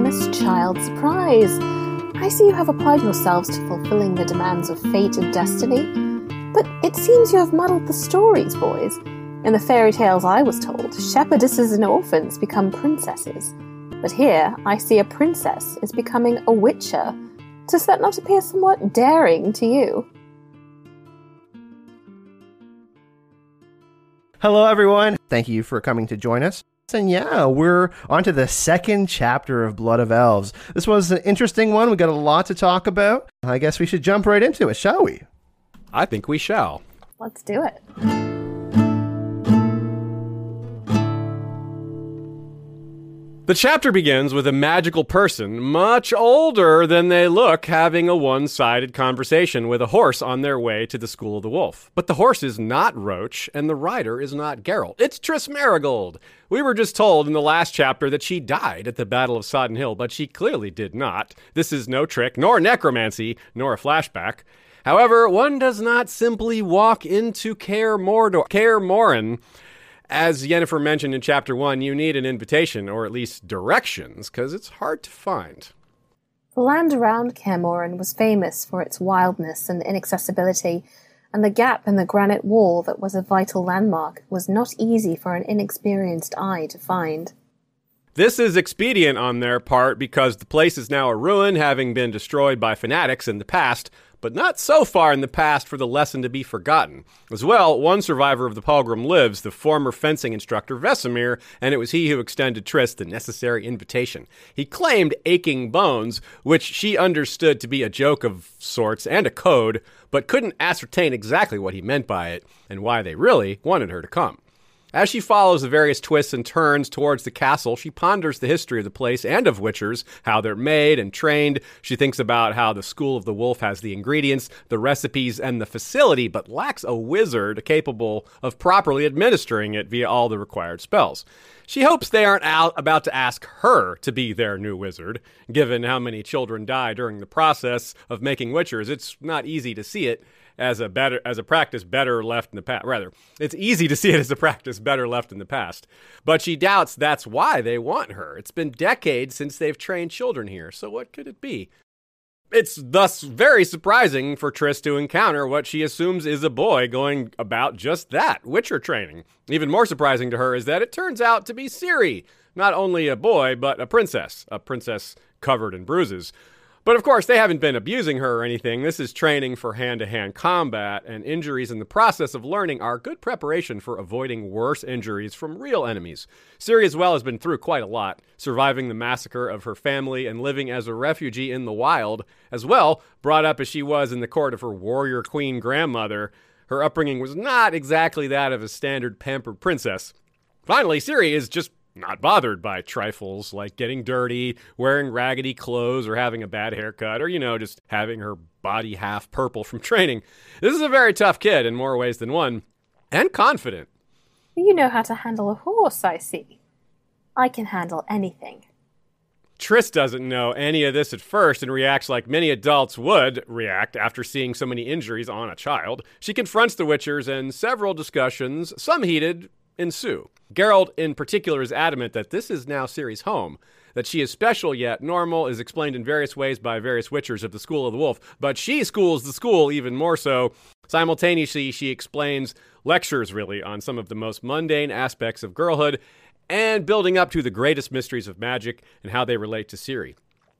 famous child surprise. I see you have applied yourselves to fulfilling the demands of fate and destiny, but it seems you have muddled the stories, boys. In the fairy tales I was told, shepherdesses and orphans become princesses. But here, I see a princess is becoming a witcher. Does that not appear somewhat daring to you? Hello, everyone. Thank you for coming to join us. And yeah, we're on to the second chapter of Blood of Elves. This was an interesting one. We got a lot to talk about. I guess we should jump right into it, shall we? I think we shall. Let's do it. The chapter begins with a magical person, much older than they look, having a one sided conversation with a horse on their way to the School of the Wolf. But the horse is not Roach, and the rider is not Geralt. It's Triss Merigold. We were just told in the last chapter that she died at the Battle of Sodden Hill, but she clearly did not. This is no trick, nor necromancy, nor a flashback. However, one does not simply walk into Kaer Mordor, Morhen as Yennefer mentioned in chapter one, you need an invitation or at least directions because it's hard to find. The land around Kaer Morhen was famous for its wildness and inaccessibility, and the gap in the granite wall that was a vital landmark was not easy for an inexperienced eye to find. This is expedient on their part because the place is now a ruin, having been destroyed by fanatics in the past, but not so far in the past for the lesson to be forgotten. As well, one survivor of the pogrom lives, the former fencing instructor Vesemir, and it was he who extended Triss the necessary invitation. He claimed aching bones, which she understood to be a joke of sorts and a code, but couldn't ascertain exactly what he meant by it and why they really wanted her to come. As she follows the various twists and turns towards the castle, she ponders the history of the place and of witchers, how they're made and trained. She thinks about how the School of the Wolf has the ingredients, the recipes, and the facility, but lacks a wizard capable of properly administering it via all the required spells. She hopes they aren't out about to ask her to be their new wizard. Given how many children die during the process of making witchers, it's not easy to see it as a better as a practice better left in the past. Rather, it's easy to see it as a practice better left in the past. But she doubts that's why they want her. It's been decades since they've trained children here. So what could it be? It's thus very surprising for Triss to encounter what she assumes is a boy going about just that, Witcher training. Even more surprising to her is that it turns out to be Ciri, not only a boy, but a princess, a princess covered in bruises. But of course, they haven't been abusing her or anything. This is training for hand to hand combat, and injuries in the process of learning are good preparation for avoiding worse injuries from real enemies. Ciri, as well, has been through quite a lot, surviving the massacre of her family and living as a refugee in the wild. As well, brought up as she was in the court of her warrior queen grandmother, her upbringing was not exactly that of a standard pampered princess. Finally, Ciri is just not bothered by trifles like getting dirty, wearing raggedy clothes, or having a bad haircut, or, you know, just having her body half purple from training. This is a very tough kid in more ways than one, and confident. You know how to handle a horse, I see. I can handle anything. Triss doesn't know any of this at first and reacts like many adults would react after seeing so many injuries on a child. She confronts the Witchers, and several discussions, some heated, ensue. Geralt, in particular, is adamant that this is now Ciri's home. That she is special yet normal is explained in various ways by various witchers of the School of the Wolf, but she schools the school even more so. Simultaneously, she explains lectures, really, on some of the most mundane aspects of girlhood and building up to the greatest mysteries of magic and how they relate to Ciri.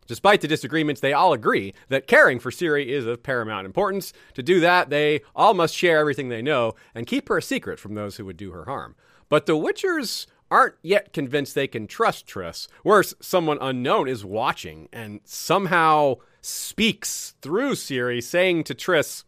Despite the disagreements, they all agree that caring for Ciri is of paramount importance. To do that, they all must share everything they know and keep her a secret from those who would do her harm. But the Witchers aren't yet convinced they can trust Triss. Worse, someone unknown is watching and somehow speaks through Ciri, saying to Triss,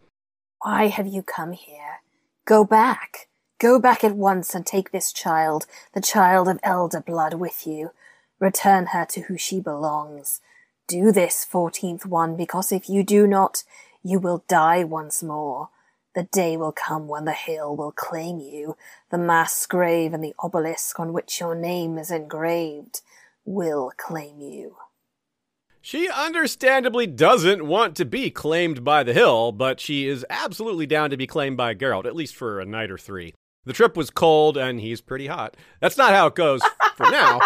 Why have you come here? Go back. Go back at once and take this child, the child of elder blood, with you. Return her to who she belongs. Do this, fourteenth one, because if you do not, you will die once more. The day will come when the hill will claim you. The mass grave and the obelisk on which your name is engraved will claim you. She understandably doesn't want to be claimed by the hill, but she is absolutely down to be claimed by Geralt, at least for a night or three. The trip was cold and he's pretty hot. That's not how it goes for now.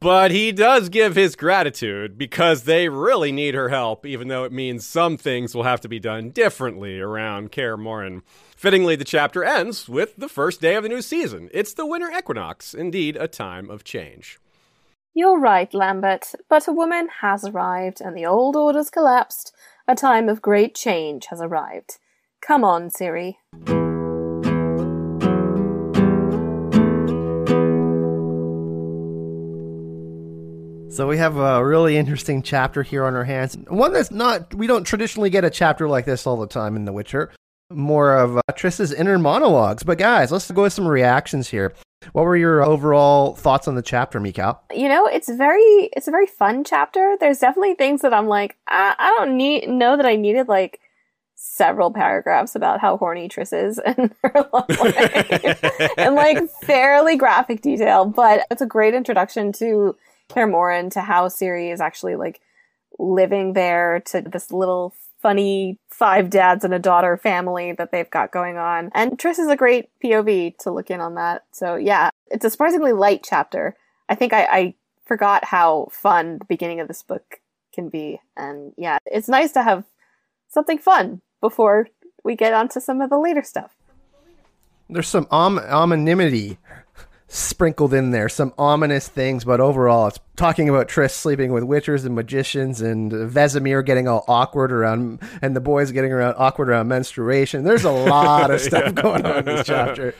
But he does give his gratitude because they really need her help, even though it means some things will have to be done differently around Kaer Morhen. Fittingly, the chapter ends with the first day of the new season. It's the winter equinox, indeed a time of change. You're right, Lambert, but a woman has arrived, and the old order's collapsed. A time of great change has arrived. Come on, Ciri. So we have a really interesting chapter here on our hands. One that's not we don't traditionally get a chapter like this all the time in The Witcher. More of uh, Triss's inner monologues. But guys, let's go with some reactions here. What were your overall thoughts on the chapter, Michal? You know, it's very it's a very fun chapter. There's definitely things that I'm like, I, I don't need know that I needed like several paragraphs about how horny Triss is and her love life and like fairly graphic detail, but it's a great introduction to Kaer Morhen to how Ciri is actually like living there to this little funny five dads and a daughter family that they've got going on. And Triss is a great POV to look in on that. So yeah, it's a surprisingly light chapter. I think I, I forgot how fun the beginning of this book can be. And yeah, it's nice to have something fun before we get onto some of the later stuff. There's some om- ominimity sprinkled in there, some ominous things, but overall, it's talking about Triss sleeping with witchers and magicians, and Vesemir getting all awkward around, and the boys getting around awkward around menstruation. There's a lot of stuff going on in this chapter.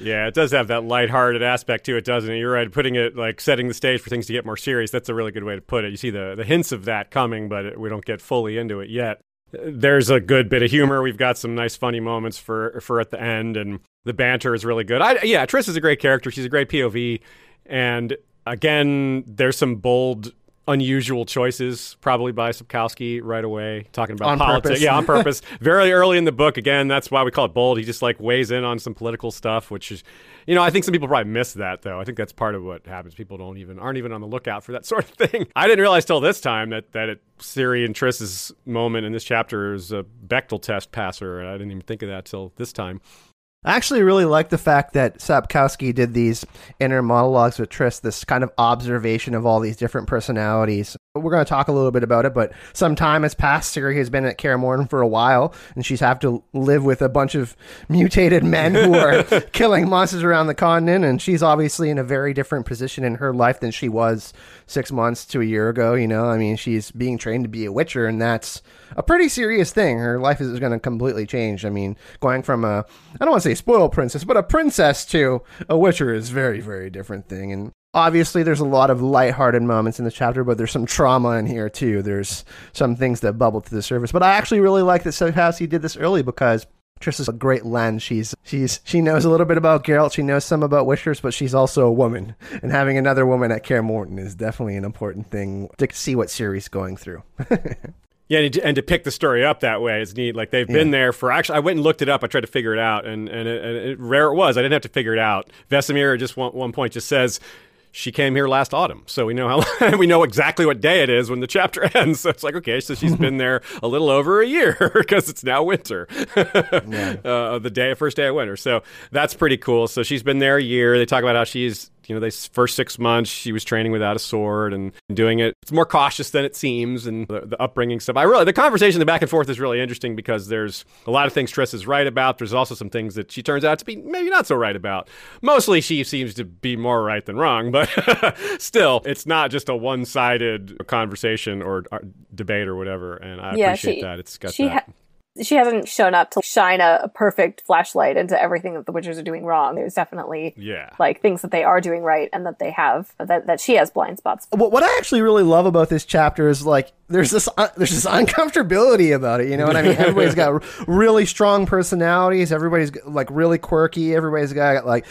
Yeah, it does have that lighthearted aspect to it, doesn't it? You're right. Putting it like setting the stage for things to get more serious. That's a really good way to put it. You see the the hints of that coming, but we don't get fully into it yet there's a good bit of humor. We've got some nice funny moments for for at the end, and the banter is really good. I, yeah, Triss is a great character. She's a great POV, and again, there's some bold unusual choices, probably by Sapkowski right away, talking about On politics. purpose. Yeah, on purpose. Very early in the book, again, that's why we call it bold. He just like weighs in on some political stuff, which is, you know, I think some people probably miss that though. I think that's part of what happens. People don't even aren't even on the lookout for that sort of thing. I didn't realize till this time that that it, Ciri and Triss's moment in this chapter is a Bechdel test passer, I didn't even think of that till this time. I actually really like the fact that Sapkowski did these inner monologues with Triss, this kind of observation of all these different personalities. We're going to talk a little bit about it, but some time has passed. Ciri has been at Kaer Morhen for a while, and she's have to live with a bunch of mutated men who are killing monsters around the continent, and she's obviously in a very different position in her life than she was six months to a year ago. You know, I mean, she's being trained to be a Witcher, and that's a pretty serious thing. Her life is going to completely change. I mean, going from a, I don't want to say spoiled princess, but a princess to a Witcher is very, very different thing. And obviously, there's a lot of lighthearted moments in the chapter, but there's some trauma in here too. There's some things that bubble to the surface. But I actually really like that Sapkowski did this early because Triss is a great lens. She's she's she knows a little bit about Geralt. She knows some about Witchers, but she's also a woman. And having another woman at Kaer Morhen is definitely an important thing to see what Ciri's going through. Yeah, and to, and to pick the story up that way is neat. Like they've been there for actually. I went and looked it up. I tried to figure it out, and and, it, and it, rare it was. I didn't have to figure it out. Vesemir just one one point just says she came here last autumn, so we know how we know exactly what day it is when the chapter ends. So it's like okay, so she's been there a little over a year because it's now winter, Yeah. uh, the day first day of winter. So that's pretty cool. So she's been there a year. They talk about how she's you know, they first six months she was training without a sword and doing it. It's more cautious than it seems, and the, the upbringing stuff. I really the conversation, the back and forth is really interesting because there's a lot of things Triss is right about. There's also some things that she turns out to be maybe not so right about. Mostly, she seems to be more right than wrong, but still, it's not just a one-sided conversation or, or debate or whatever. And I Yeah, appreciate she- that. It's got she that. ha- she hasn't shown up to shine a, a perfect flashlight into everything that the Witchers are doing wrong. There's definitely yeah. like things that they are doing right and that they have that, that she has blind spots. what, what I actually really love about this chapter is like there's this uh, there's this uncomfortability about it. You know what I mean? Everybody's got really strong personalities. Everybody's like really quirky. Everybody's got like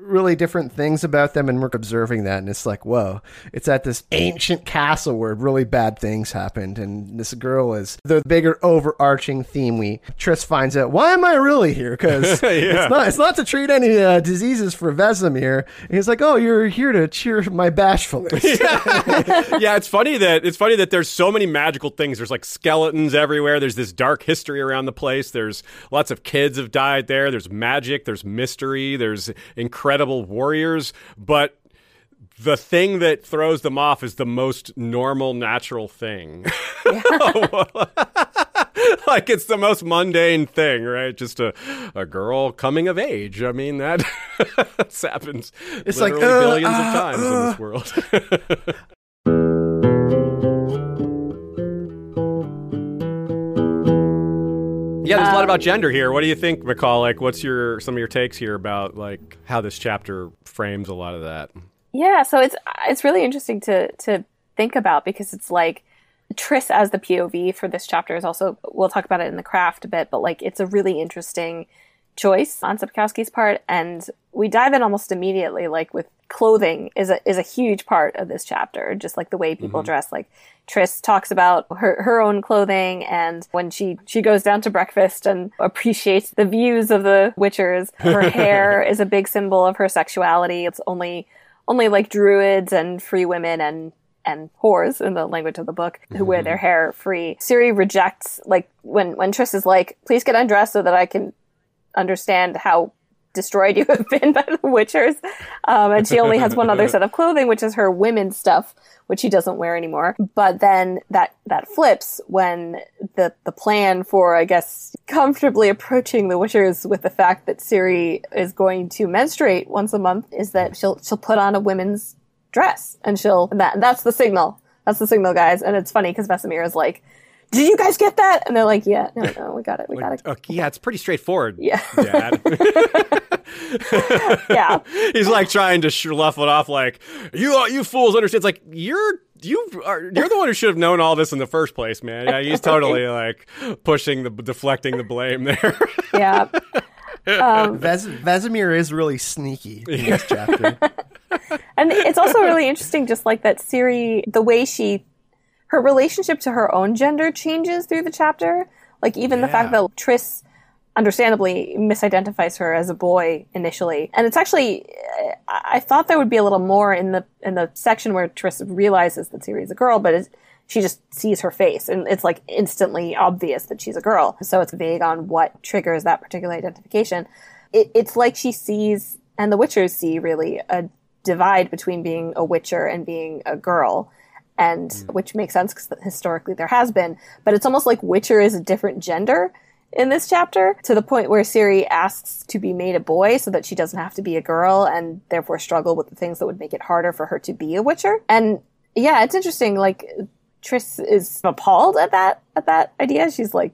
really different things about them, and we're observing that, and it's like, whoa! It's at this ancient castle where really bad things happened, and this girl is the bigger overarching theme. We Triss finds out why am I really here? Because Yeah. it's not it's not to treat any uh, diseases for Vesemir. And he's like, oh, you're here to cheer my bashfulness. yeah, it's funny that it's funny that there's so many magical things. There's like skeletons everywhere. There's this dark history around the place. There's lots of kids have died there. There's magic. There's mystery. There's incredible warriors. But the thing that throws them off is the most normal, natural thing. like it's the most mundane thing, right? Just a, a girl coming of age. I mean, that happens It's like, uh, billions uh, of times in uh. this world. Yeah, there's a lot about um, gender here. What do you think, Michal? Like, what's your some of your takes here about like how this chapter frames a lot of that? Yeah, so it's it's really interesting to to think about because it's like Triss as the POV for this chapter is also we'll talk about it in the craft a bit, but like it's a really interesting choice on Sapkowski's part, and we dive in almost immediately. Like with clothing is a is a huge part of this chapter, just like the way people mm-hmm. dress. Like Triss talks about her her own clothing, and when she she goes down to breakfast and appreciates the views of the Witchers, her hair is a big symbol of her sexuality. It's only only like druids and free women and and whores in the language of the book who wear mm-hmm. their hair free. Ciri rejects like when when Triss is like, "Please get undressed so that I can understand how destroyed you have been by the Witchers," um, and she only has one other set of clothing, which is her women's stuff, which she doesn't wear anymore. But then that that flips when the the plan for I guess comfortably approaching the Witchers with the fact that Ciri is going to menstruate once a month is that she'll she'll put on a women's dress and she'll that that's the signal. That's the signal, guys. And it's funny because Vesemir is like, "Did you guys get that?" And they're like, "Yeah, no, no, we got it, we got it." Uh, yeah, it's pretty straightforward. Yeah. Dad. Yeah, He's like trying to slough it off, like you, you fools understand. It's like you're you are you're the one who should have known all this in the first place, man. Yeah, he's totally like pushing the deflecting the blame there. yeah. Ves- Vesemir is really sneaky in this chapter. And it's also really interesting, just like that Ciri, the way she, her relationship to her own gender changes through the chapter. Like even the fact that Triss, understandably, misidentifies her as a boy initially, and it's actually, I thought there would be a little more in the in the section where Triss realizes that Ciri is a girl, but it's, she just sees her face, and it's like instantly obvious that she's a girl. So it's vague on what triggers that particular identification. It, it's like she sees, and the Witchers see really a divide between being a witcher and being a girl and hmm. which makes sense because historically there has been but it's almost like witcher is a different gender in this chapter to the point where Ciri asks to be made a boy so that she doesn't have to be a girl and therefore struggle with the things that would make it harder for her to be a witcher and yeah it's interesting like Triss is appalled at that at that idea she's like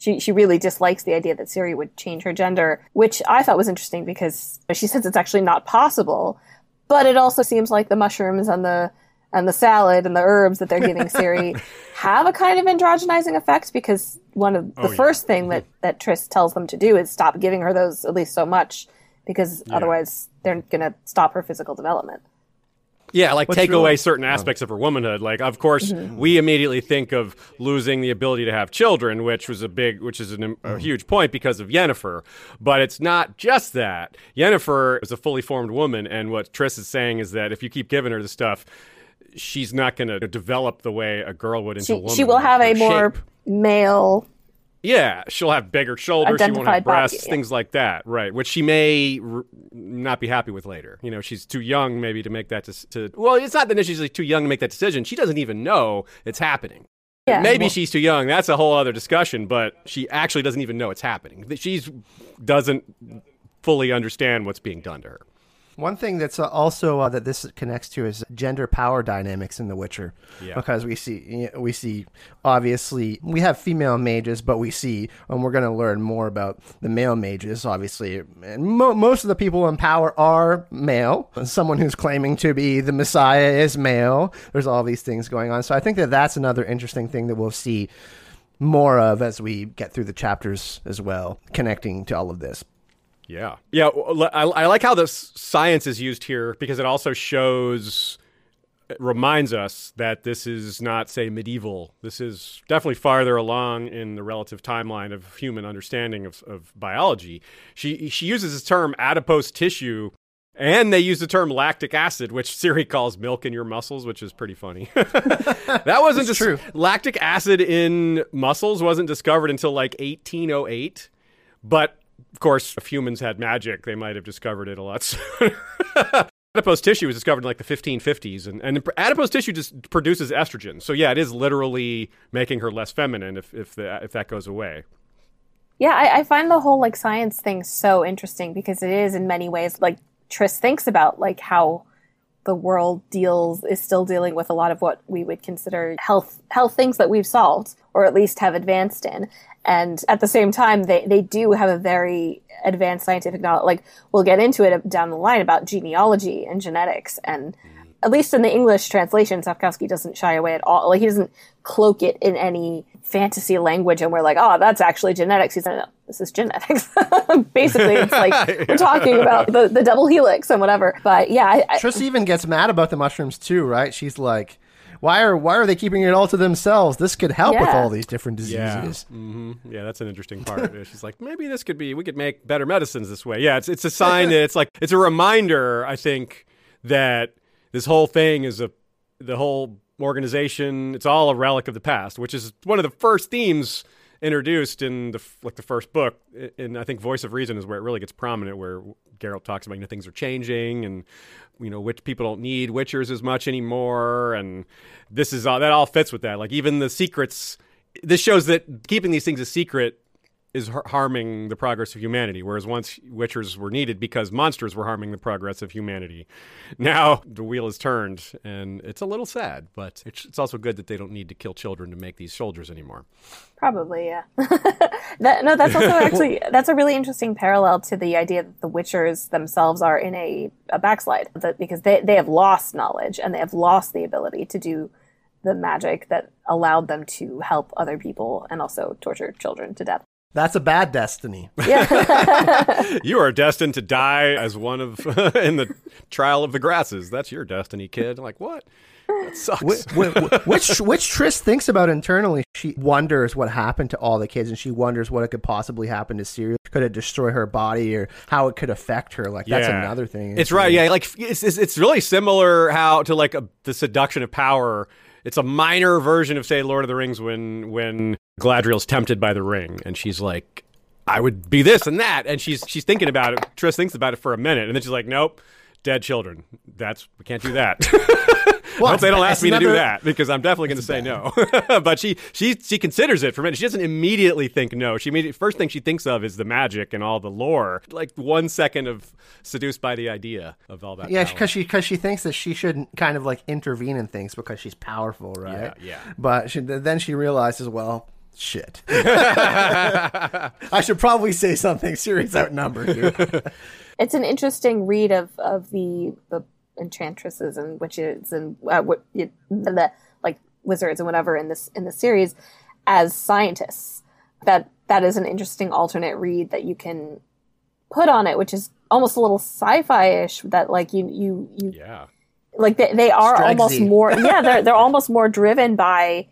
she, she really dislikes the idea that Ciri would change her gender, which I thought was interesting because she says it's actually not possible. But it also seems like the mushrooms and the and the salad and the herbs that they're giving Ciri have a kind of androgenizing effect because one of the yeah. first thing that that Triss tells them to do is stop giving her those at least so much because otherwise they're going to stop her physical development. Yeah, like take really- away certain aspects of her womanhood. Like, of course, mm-hmm. we immediately think of losing the ability to have children, which was a big, which is an, a huge point because of Yennefer. But it's not just that. Yennefer is a fully formed woman, and what Triss is saying is that if you keep giving her the stuff, she's not going to develop the way a girl would into a She, woman. she will have a more male Yeah, she'll have bigger shoulders. She won't have breasts, body, yeah. things like that, right? Which she may r- not be happy with later. You know, she's too young maybe to make that. Des- to well, it's not that she's too young to make that decision. She doesn't even know it's happening. Yeah. Maybe she's too young. That's a whole other discussion. But she actually doesn't even know it's happening. She's doesn't fully understand what's being done to her. One thing that's uh, also uh, that this connects to is gender power dynamics in The Witcher, Yeah. because we see we see obviously we have female mages, but we see and we're going to learn more about the male mages. Obviously, and mo- most of the people in power are male. Someone who's claiming to be the Messiah is male. There's all these things going on, so I think that that's another interesting thing that we'll see more of as we get through the chapters as well, connecting to all of this. Yeah. Yeah. I, I like how the science is used here because it also shows, it reminds us that this is not, say, medieval. This is definitely farther along in the relative timeline of human understanding of, of biology. She, she uses this term adipose tissue. And they use the term lactic acid, which Ciri calls milk in your muscles, which is pretty funny. that wasn't just true. Lactic acid in muscles wasn't discovered until like 1808. But of course, if humans had magic, they might have discovered it a lot sooner. adipose tissue was discovered in like the 1550s, and, and adipose tissue just produces estrogen. So yeah, it is literally making her less feminine if if the, if that goes away. Yeah, I, I find the whole like science thing so interesting because it is in many ways like Triss thinks about like how the world deals is still dealing with a lot of what we would consider health health things that we've solved or at least have advanced in and at the same time they, they do have a very advanced scientific knowledge like we'll get into it down the line about genealogy and genetics. And mm-hmm. at least in the english translation sapkowski doesn't shy away at all. Like he doesn't cloak it in any fantasy language and we're like oh that's actually genetics. He's like no, this is genetics. Basically it's like we're talking about the, the double helix and whatever. But yeah I, even gets mad about the mushrooms too, right? She's like, "Why are why are they keeping it all to themselves? This could help with all these different diseases." hmm Yeah, that's an interesting part. Yeah, She's like, maybe this could be, we could make better medicines this way. Yeah, it's it's a sign that it's like it's a reminder. I think that this whole thing is a the whole organization. It's all a relic of the past, which is one of the first themes introduced in the like the first book. And I think Voice of Reason is where it really gets prominent, where Geralt talks about you know things are changing and you know which people don't need witchers as much anymore, and this is all that all fits with that. Like even the secrets. This shows that keeping these things a secret is har- harming the progress of humanity, whereas once witchers were needed because monsters were harming the progress of humanity. Now the wheel is turned, and it's a little sad, but it's, it's also good that they don't need to kill children to make these soldiers anymore. Probably, yeah. that, no, that's also actually that's a really interesting parallel to the idea that the Witchers themselves are in a, a backslide, that because they they have lost knowledge and they have lost the ability to do the magic that allowed them to help other people and also torture children to death. That's a bad destiny. Yeah. You are destined to die as one of in the trial of the grasses. That's your destiny, kid. I'm like, what? That sucks. Wh- wh- which which Triss thinks about internally. She wonders what happened to all the kids, and she wonders what it could possibly happen to Sirius. Could it destroy her body, or how it could affect her? Like that's Yeah. another thing. It's right. Yeah, like it's it's, it's really similar how to like a, the seduction of power. It's a minor version of say Lord of the Rings when when Galadriel's tempted by the ring and she's like, I would be this and that, and she's she's thinking about it. Triss thinks about it for a minute, and then she's like, Nope, dead children. That's we can't do that. I hope they don't ask me to do that because I'm definitely going to say no. but she she she considers it for a minute. She doesn't immediately think no. She immediately, first thing she thinks of is the magic and all the lore. Like one second of seduced by the idea of all that. Yeah, because she because she thinks that she shouldn't kind of like intervene in things because she's powerful, right? Yeah, yeah. But she, then she realizes, well, shit. I should probably say something. Sirius outnumbered you. It's an interesting read of of the the enchantresses and witches and uh, what the, the like wizards and whatever in this in the series as scientists. That that is an interesting alternate read that you can put on it, which is almost a little sci-fi ish. That like you you you yeah. like they, they are Stragsy. almost more yeah they're they're almost more driven by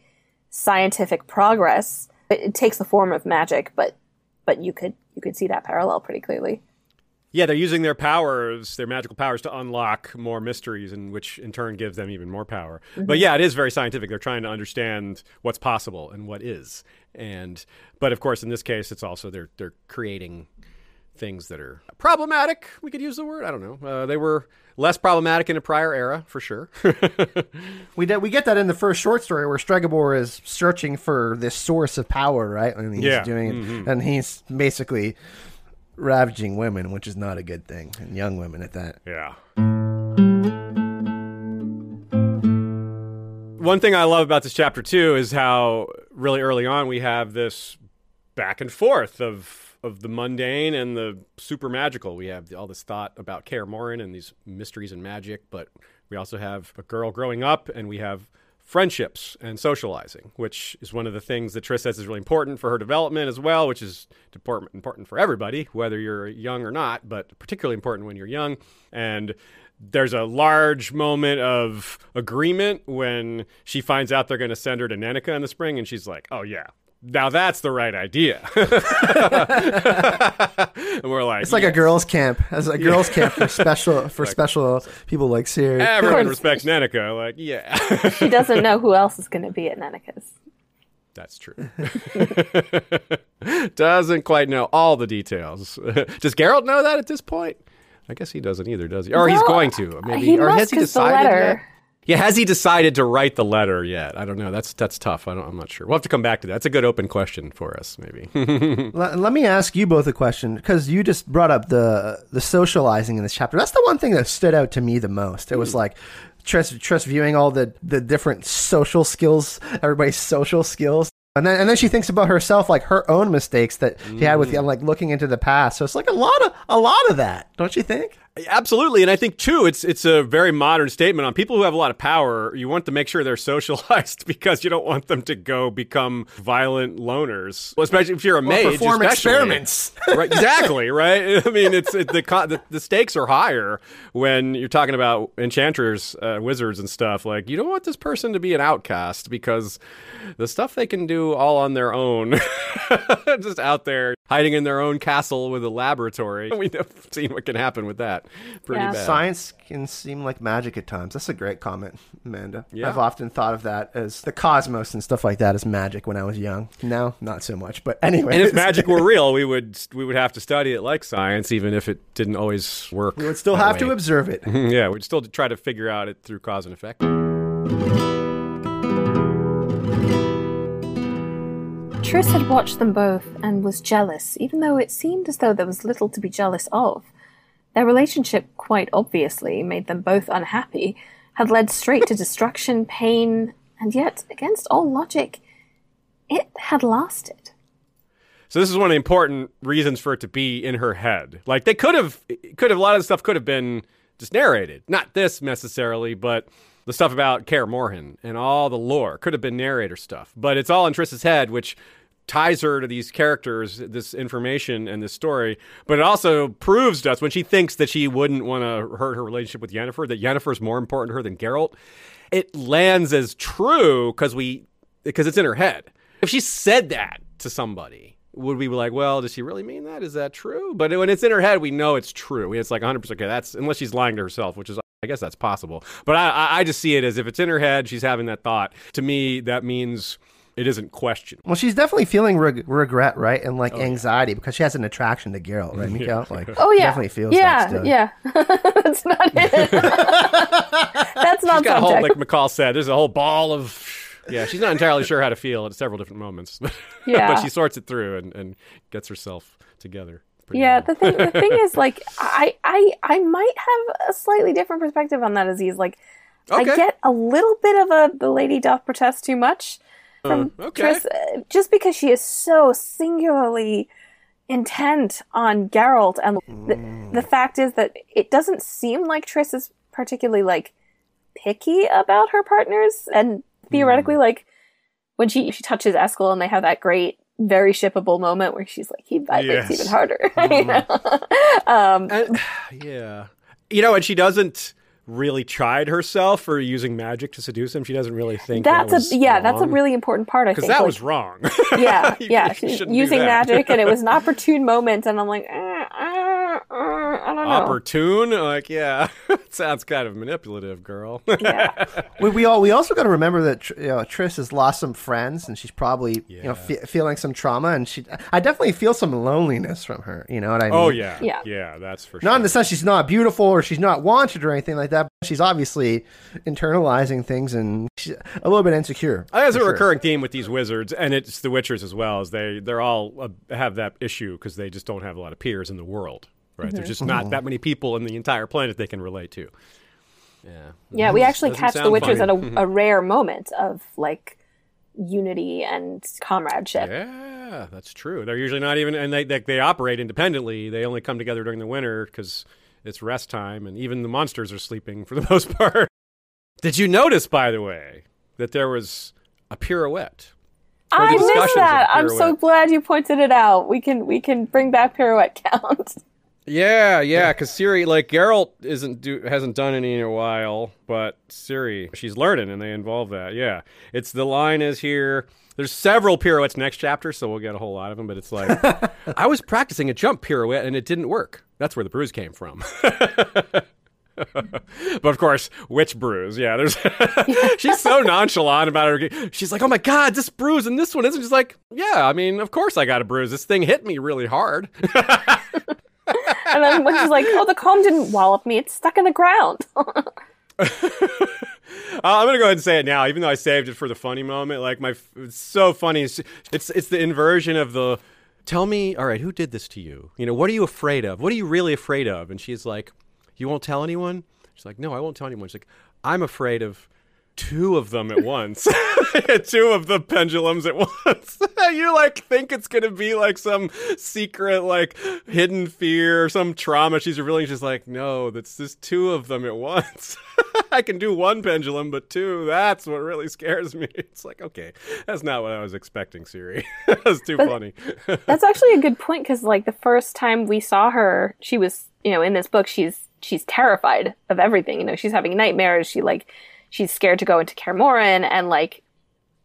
scientific progress. It, it takes the form of magic, but but you could you could see that parallel pretty clearly. Yeah, they're using their powers, their magical powers, to unlock more mysteries, and which in turn gives them even more power. But mm-hmm. yeah, it is very scientific. They're trying to understand what's possible and what is, and but of course, in this case, it's also they're they're creating things that are problematic. We could use the word. I don't know. Uh, they were less problematic in a prior era, for sure. we did, we get that in the first short story where Stregobor is searching for this source of power, right? And he's Yeah. doing it, and he's basically ravaging women, which is not a good thing, and young women at that. Yeah. One thing I love about this chapter too is how really early on we have this back and forth of of the mundane and the super magical. We have all this thought about Kaer Morhen and these mysteries and magic, but we also have a girl growing up and we have friendships and socializing, which is one of the things that Triss says is really important for her development as well, which is important important for everybody, whether you're young or not, but particularly important when you're young. And there's a large moment of agreement when she finds out they're going to send her to Nenneke in the spring, and she's like, "Oh yeah." Now that's the right idea. and we're like, It's like a girls' camp, as a girls' camp for special for special uh, people like Sirius. everyone respects Nenneke. Like, yeah. She doesn't know who else is going to be at Nenneke's. That's true. Doesn't quite know all the details. Does Geralt know that at this point? I guess he doesn't either, does he? Or he's going to. Maybe. he or must, has he 'cause the decided letter- yet? Yeah, has he decided to write the letter yet? I don't know. That's that's tough. I don't, I'm not sure. We'll have to come back to that. That's a good open question for us, maybe. Let, let me ask you both a question because you just brought up the the socializing in this chapter. That's the one thing that stood out to me the most. It was hmm. like Triss, Triss viewing all the the different social skills, everybody's social skills. And then, and then she thinks about herself, like her own mistakes that she had with, hmm. like looking into the past. So it's like a lot of a lot of that, don't you think? Absolutely, and I think too, it's it's a very modern statement on people who have a lot of power. You want to make sure they're socialized because you don't want them to go become violent loners, well, especially if you're a mage. perform especially. experiments. right? Exactly, right? I mean, it's it, the, the the stakes are higher when you're talking about enchanters, uh, wizards, and stuff. Like, you don't want this person to be an outcast because the stuff they can do all on their own, just out there hiding in their own castle with a laboratory. We've seen what can happen with that. Pretty Yeah. bad. Science can seem like magic at times. That's a great comment, Amanda. Yeah. I've often thought of that as the cosmos and stuff like that as magic when I was young. Now, not so much. But anyway, And if magic were real, we would we would have to study it like science, even if it didn't always work. we would still that have to observe it. yeah, we'd still try to figure out it through cause and effect. Triss had watched them both and was jealous, even though it seemed as though there was little to be jealous of. Their relationship, quite obviously, made them both unhappy, had led straight to destruction, pain, and yet, against all logic, it had lasted. So this is one of the important reasons for it to be in her head. Like they could have, could have a lot of the stuff could have been just narrated. Not this necessarily, but the stuff about Kaer Morhen and all the lore could have been narrator stuff. But it's all in Triss's head, which ties her to these characters, this information and this story. But it also proves to us when she thinks that she wouldn't want to hurt her relationship with Yennefer, that Yennefer is more important to her than Geralt. It lands as true because we because it's in her head. If she said that to somebody, would we be like, well, does she really mean that? Is that true? But when it's in her head, we know it's true. It's like 100% okay. That's unless she's lying to herself, which is, I guess that's possible. But I, I, I just see it as if it's in her head, she's having that thought. To me, that means it isn't questioned. Well, she's definitely feeling reg- regret, right, and Oh, like anxiety because she has an attraction to Geralt, right, Michal? Like, Oh yeah, definitely feels yeah, that still. yeah. That's not it. That's not She's got a whole, like Michal said, there's a whole ball of. Yeah, she's not entirely sure how to feel at several different moments. Yeah. but she sorts it through and, and gets herself together. Yeah, well. the thing the thing is like I I I might have a slightly different perspective on that Aziz. Like Okay. I get a little bit of a the lady doth protest too much from Uh, okay. Triss just because she is so singularly intent on Geralt and the, the fact is that it doesn't seem like Triss is particularly like picky about her partners and theoretically Hmm. like when she she touches Eskel and they have that great very shippable moment where she's like he vibrates Yes. even harder you know? um And, yeah. You know, and she doesn't really chide herself for using magic to seduce him. She doesn't really think that's that a yeah that's a really important part i because think that like, was wrong. yeah yeah using magic and it was an opportune moment and i'm like uh, uh, uh, i don't know Opportune, like yeah, sounds kind of manipulative, girl. yeah We, we all we also got to remember that Tr- you know, Triss has lost some friends, and she's probably you know Yeah. fe- feeling some trauma, and she I definitely feel some loneliness from her. You know what I mean? oh yeah, Yeah. yeah, that's for sure. Not in the sense she's not beautiful or she's not wanted or anything like that. But she's obviously internalizing things and she's a little bit insecure. I think That's a sure. recurring theme with these wizards, and it's the Witchers as well. Is they they're all uh, have that issue because they just don't have a lot of peers in the world, right? There's mm-hmm. just not mm-hmm. that many people in the entire planet they can relate to. Yeah, yeah we mm-hmm. actually catch the witches fun. at a, a rare moment of like unity and comradeship Yeah, that's true. They're usually not even, and they, they they operate independently. They only come together during the winter because it's rest time, and even the monsters are sleeping for the most part. Did you notice, by the way, that there was a pirouette? I missed that. I'm so glad you pointed it out. We can we can bring back pirouette count. Yeah, yeah, because Ciri, like Geralt, isn't do hasn't done any in a while, but Ciri, she's learning, and they involve that. Yeah, it's the line is here. There's several pirouettes next chapter, so we'll get a whole lot of them. But it's like I was practicing a jump pirouette, and it didn't work. That's where the bruise came from. but of course, which bruise? Yeah, there's. she's so nonchalant about her. She's like, "Oh my god, this bruise and this one isn't." She's like, "Yeah, I mean, of course I got a bruise. This thing hit me really hard." And then when she's like, "Oh, the comb didn't wallop me; it's stuck in the ground." Uh, I'm gonna go ahead and say it now, even though I saved it for the funny moment. Like my, it's so funny. It's it's, it's the inversion of the. Tell me, all right, who did this to you? You know, what are you afraid of? What are you really afraid of? And she's like, you won't tell anyone. She's like, no, I won't tell anyone. She's like, I'm afraid of two of them at once. two of the pendulums at once. you like think it's gonna be like some secret, like hidden fear or some trauma she's revealing. She's like, no, that's just two of them at once. I can do one pendulum, but two, that's what really scares me. It's like, okay, that's not what I was expecting, Ciri. that's too But- funny. That's actually a good point because, like, the first time we saw her, she was, you know, in this book, she's she's terrified of everything. You know, she's having nightmares. She like she's scared to go into Kaer Morhen, and like,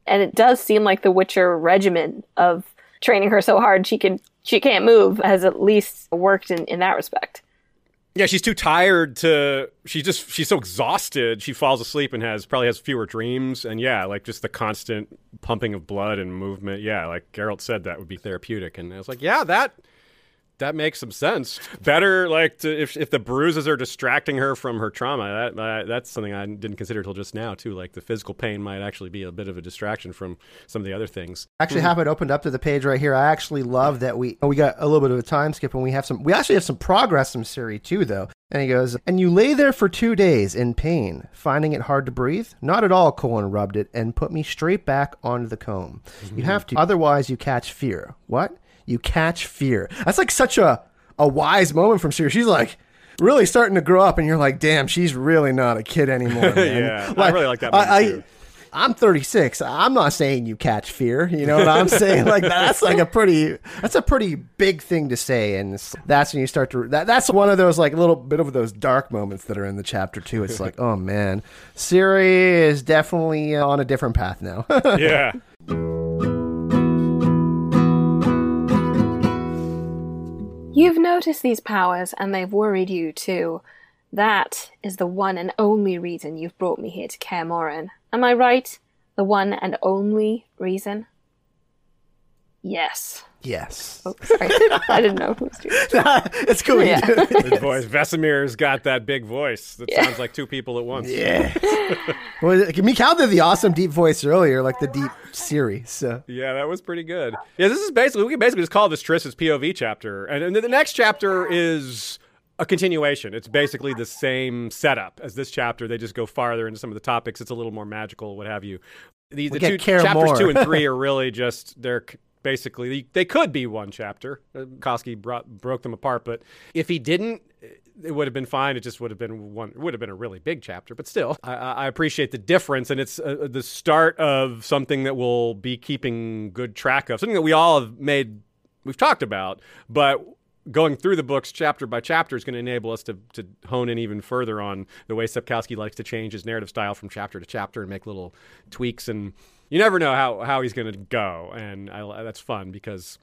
and it does seem like the Witcher regimen of training her so hard she can she can't move has at least worked in in that respect. Yeah, she's too tired to. She just she's so exhausted. She falls asleep and has probably has fewer dreams. And yeah, like just the constant pumping of blood and movement. Yeah, like Geralt said, that would be therapeutic. And I was like, yeah, that that makes some sense. Better like to, if if the bruises are distracting her from her trauma. That uh, that's something I didn't consider till just now too. Like the physical pain might actually be a bit of a distraction from some of the other things. actually have it opened up to the page right here. I actually love that we we got a little bit of a time skip and we have some we actually have some progress from Ciri too though. And he goes, and you lay there for two days in pain, finding it hard to breathe? Not at all, Coën rubbed it and put me straight back onto the comb. You have to, otherwise you catch fear. What? You catch fear. That's like such a a wise moment from Ciri. She's like really starting to grow up and you're like, damn, she's really not a kid anymore. Man. Yeah, I really like that I, I-. I'm 36. I'm not saying you catch fear. You know what I'm saying? Like that's like a pretty that's a pretty big thing to say, and that's when you start to that, that's one of those like little bit of those dark moments that are in the chapter too. It's like, oh man, Ciri is definitely on a different path now. Yeah. You've noticed these powers, and they've worried you too. That is the one and only reason you've brought me here to Kaer Morhen. Am I right? The one and only reason? Yes. Yes, Oh, sorry. I didn't know who was doing it. it's cool. you Yeah. do it. Good voice. Vesemir's got that big voice that sounds like two people at once. Yeah. well, Michal did the awesome deep voice earlier, like the deep Ciri. So Yeah, that was pretty good. Yeah, this is basically we can basically just call this Triss's POV chapter, and, and the next chapter is a continuation. It's basically the same setup as this chapter. They just go farther into some of the topics. It's a little more magical, what have you. The, the two chapters more. two and three are really just they're c- basically they, could be one chapter. Uh, Koski brought, broke them apart, but if he didn't. It would have been fine. It just would have been one. It would have been a really big chapter, but still, I, I appreciate the difference, and it's uh, the start of something that we'll be keeping good track of. Something that we all have made, we've talked about, but going through the books chapter by chapter is going to enable us to, to hone in even further on the way Sapkowski likes to change his narrative style from chapter to chapter and make little tweaks. And you never know how, how he's going to go, and I, that's fun because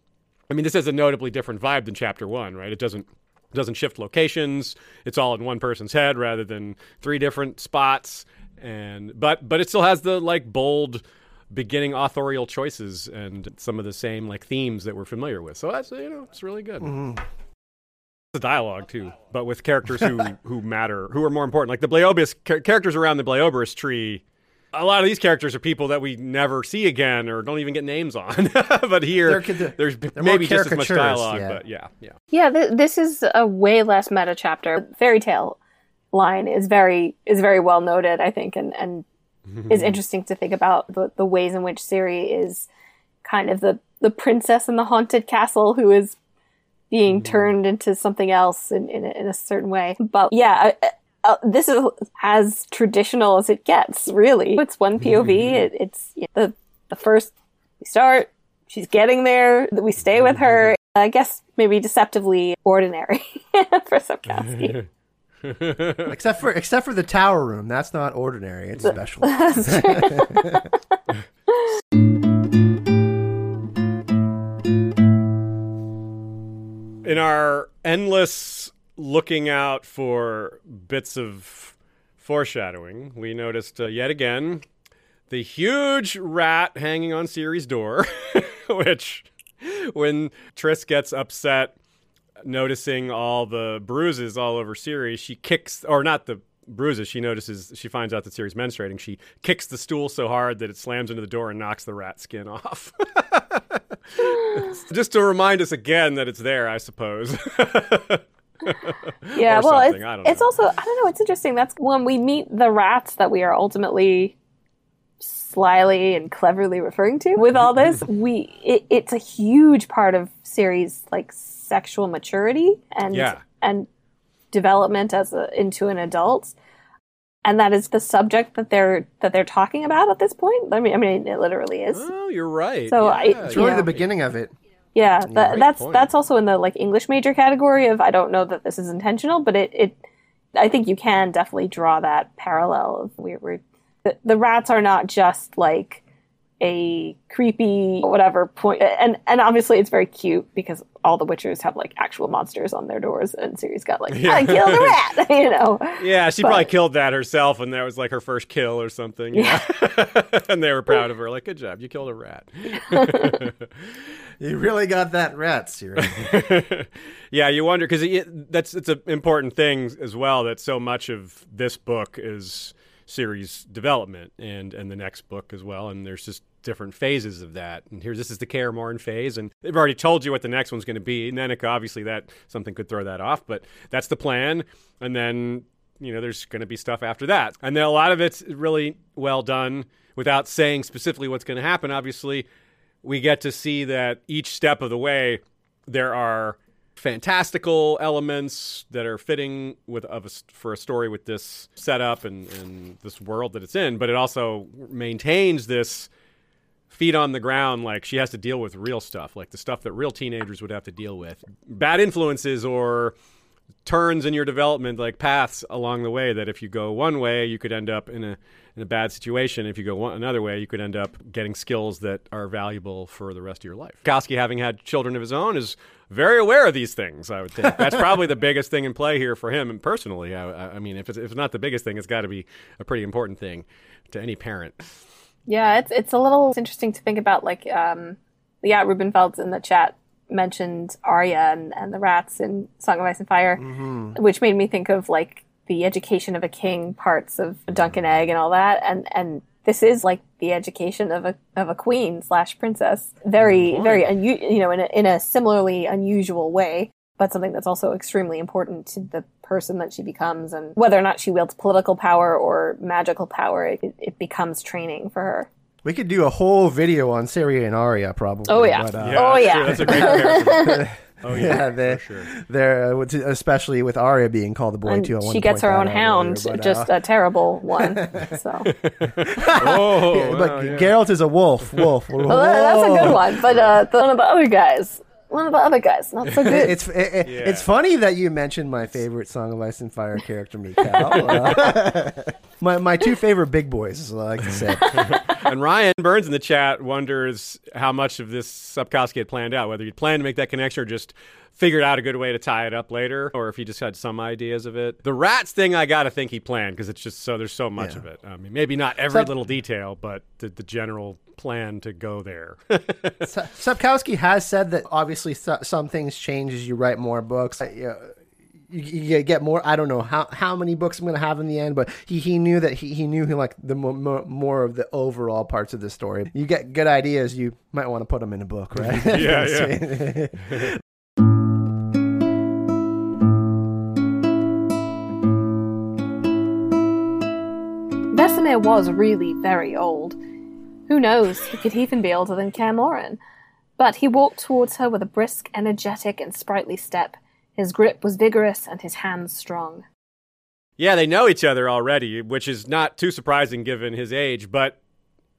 I mean, this has a notably different vibe than chapter one, right? It doesn't it doesn't shift locations. It's all in one person's head rather than three different spots. And but but it still has the like bold beginning authorial choices and some of the same like themes that we're familiar with. So that's you know it's really good. Mm-hmm. The dialogue too, but with characters who who matter, who are more important. Like the Bleobheris char- characters around the Bleobheris tree. A lot of these characters are people that we never see again or don't even get names on. but here, They're- they're- there's maybe just as much dialogue. yeah. But yeah, yeah. Yeah, th- this is a way less meta chapter. Fairy tale line is very is very well noted, I think, and and is interesting to think about the, the ways in which Ciri is kind of the the princess in the haunted castle who is being turned into something else in in a, in a certain way. But yeah. Uh, uh, this is as traditional as it gets. Really, it's one POV. It, it's you know, the the first we start. She's getting there. We stay with her. I guess maybe deceptively ordinary for Sapkowski. except for except for the tower room, that's not ordinary. It's special. in our endless looking out for bits of foreshadowing, we noticed uh, yet again the huge rat hanging on Ciri's door, which, when Triss gets upset noticing all the bruises all over Ciri, she kicks, or not the bruises. She notices, she finds out that Ciri's menstruating. She kicks the stool so hard that it slams into the door and knocks the rat skin off. Just to remind us again that it's there, I suppose. yeah, well, it's, it's also I don't know. It's interesting. That's when we meet the rats that we are ultimately slyly and cleverly referring to with all this. we it, it's a huge part of Ciri's like sexual maturity and Yeah. and development as a, into an adult. And that is the subject that they're that they're talking about at this point. I mean, I mean, it literally is. oh, you're right. So I- It's really Yeah. the beginning of it. Yeah, that, great that's point. that's also in the like English major category of I don't know that this is intentional, but it, it I think you can definitely draw that parallel of we we're the, the rats are not just like a creepy whatever point and and obviously it's very cute because all the witchers have like actual monsters on their doors and Ciri's got like I killed a rat you know Yeah, she But- probably killed that herself, and that was like her first kill or something. Yeah, and they were proud of her. Like, good job, you killed a rat. You really got that rat, Ciri. yeah, you wonder because it, that's it's an important thing as well. That so much of this book is Ciri's development, and and the next book as well. And there's just different phases of that. And here's this is the Kaer Morhen phase, and they've already told you what the next one's going to be. Nenneke, obviously, that something could throw that off, but that's the plan. And then you know, there's going to be stuff after that, and then a lot of it's really well done without saying specifically what's going to happen. Obviously, we get to see that each step of the way there are fantastical elements that are fitting with of a, for a story with this setup and, and this world that it's in, but it also maintains this feet on the ground like she has to deal with real stuff like the stuff that real teenagers would have to deal with. Bad influences or turns in your development like paths along the way that if you go one way you could end up in a in a bad situation. If you go one, another way you could end up getting skills that are valuable for the rest of your life. Kowski having had children of his own is very aware of these things I would think. That's probably the biggest thing in play here for him and personally. I, I- I mean if it's, if it's not the biggest thing it's got to be a pretty important thing to any parent Yeah, it's it's a little it's interesting to think about. Like, um, yeah, Rubenfeld's in the chat mentioned Arya and, and the rats in Song of Ice and Fire, which made me think of like the education of a king parts of Dunk and Egg and all that, and and this is like the education of a of a queen slash princess, very very unu- you know in a, in a similarly unusual way, but something that's also extremely important to the person that she becomes, and whether or not she wields political power or magical power, it, it becomes training for her. We could do a whole video on Ciri and Arya, probably. Oh, yeah. but, uh, Oh, yeah. that's a great comparison oh yeah, Yeah, they, for sure. they're uh, especially with Arya being called the boy And too. at one she gets point her own hound, earlier, but, just uh, a terrible one. So oh yeah, but wow, yeah. Geralt is a wolf. Wolf. well, that's a good one. But uh, the, one of the other guys, one of the other guys, not so good. It's it, it- Yeah. it's funny that you mentioned my favorite Song of Ice and Fire character, Michal. Uh, my my two favorite big boys, as I like to say. And Ryan Burns in the chat wonders how much of this Sapkowski had planned out, whether he'd planned to make that connection or just figured out a good way to tie it up later, or if he just had some ideas of it. The rats thing, I got to think he planned because it's just so there's so much Yeah. of it. I mean, maybe not every Sup- little detail, but the, the general plan to go there. Sa- Sapkowski has said that obviously so- some things change as you write more books. Uh, you, you, you get more. I don't know how, how many books I'm going to have in the end, but he, he knew that he, he knew he like the more, more, more of the overall parts of the story. You get good ideas, you might want to put them in a book, right? Yeah, yeah. Vesemir was really very old. Who knows, he could even be older than Kaer Morhen. But he walked towards her with a brisk, energetic, and sprightly step. His grip was vigorous and his hands strong. yeah, they know each other already, which is not too surprising given his age, but.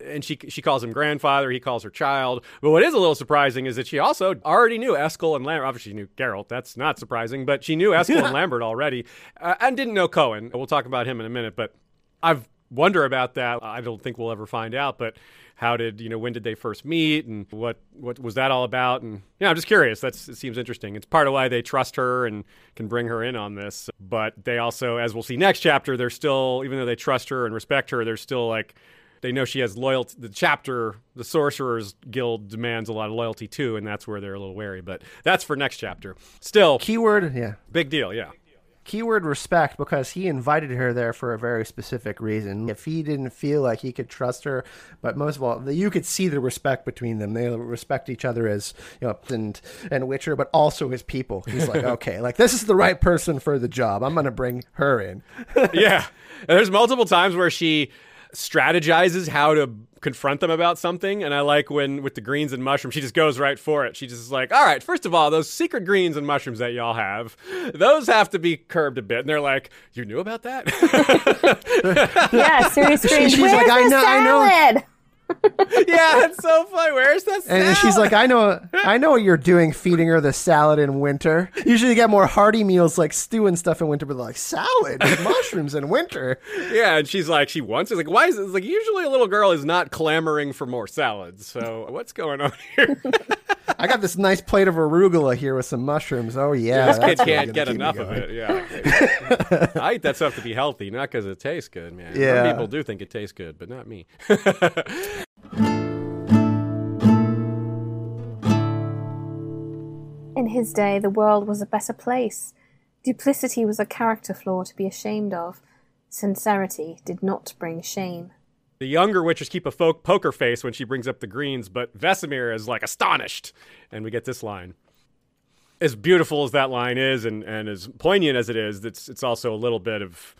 And she she calls him grandfather. He calls her child. But what is a little surprising is that she also already knew Eskel and Lambert. Obviously, she knew Geralt. That's not surprising. But she knew Eskel and Lambert already, uh, and didn't know Coën. We'll talk about him in a minute. But I've wonder about that. I don't think we'll ever find out. But how did you know? When did they first meet? And what what was that all about? And yeah, I'm just curious. That's it seems interesting. It's part of why they trust her and can bring her in on this. But they also, as we'll see next chapter, they're still even though they trust her and respect her, they're still like they know she has loyalty. The chapter, the Sorcerers Guild demands a lot of loyalty too, and that's where they're a little wary. But that's for next chapter. Still, Keyword, yeah. big deal. Yeah. Keyword respect because he invited her there for a very specific reason. If he didn't feel like he could trust her, but most of all, you could see the respect between them. They respect each other as you know, and and Witcher, but also as people. He's like, okay, like this is the right person for the job. I'm gonna bring her in. yeah. And there's multiple times where she strategizes how to confront them about something. And I like when with the greens and mushrooms, she just goes right for it. She just is like, all right, first of all, those secret greens and mushrooms that y'all have, those have to be curbed a bit. And they're like, you knew about that? Yeah, serious greens. she's Where's like, I the know- I know- salad? yeah, that's so funny. Where's the And salad? then she's like, I know, I know what you're doing, feeding her the salad in winter. Usually, you get more hearty meals like stew and stuff in winter, but like salad with mushrooms in winter. yeah, and she's like, she wants it. It's like, why is it? It's like, usually a little girl is not clamoring for more salads. So what's going on here? I got this nice plate of arugula here with some mushrooms. Oh yeah, this kid can't get enough of it. Yeah, I eat that stuff to be healthy, not because it tastes good, man. Yeah. Some people do think it tastes good, but not me. In his day, the world was a better place. Duplicity was a character flaw to be ashamed of. Sincerity did not bring shame. The younger witches keep a folk poker face when she brings up the greens, but Vesemir is like astonished. And we get this line. As beautiful as that line is and, and as poignant as it is, it's, it's also a little bit of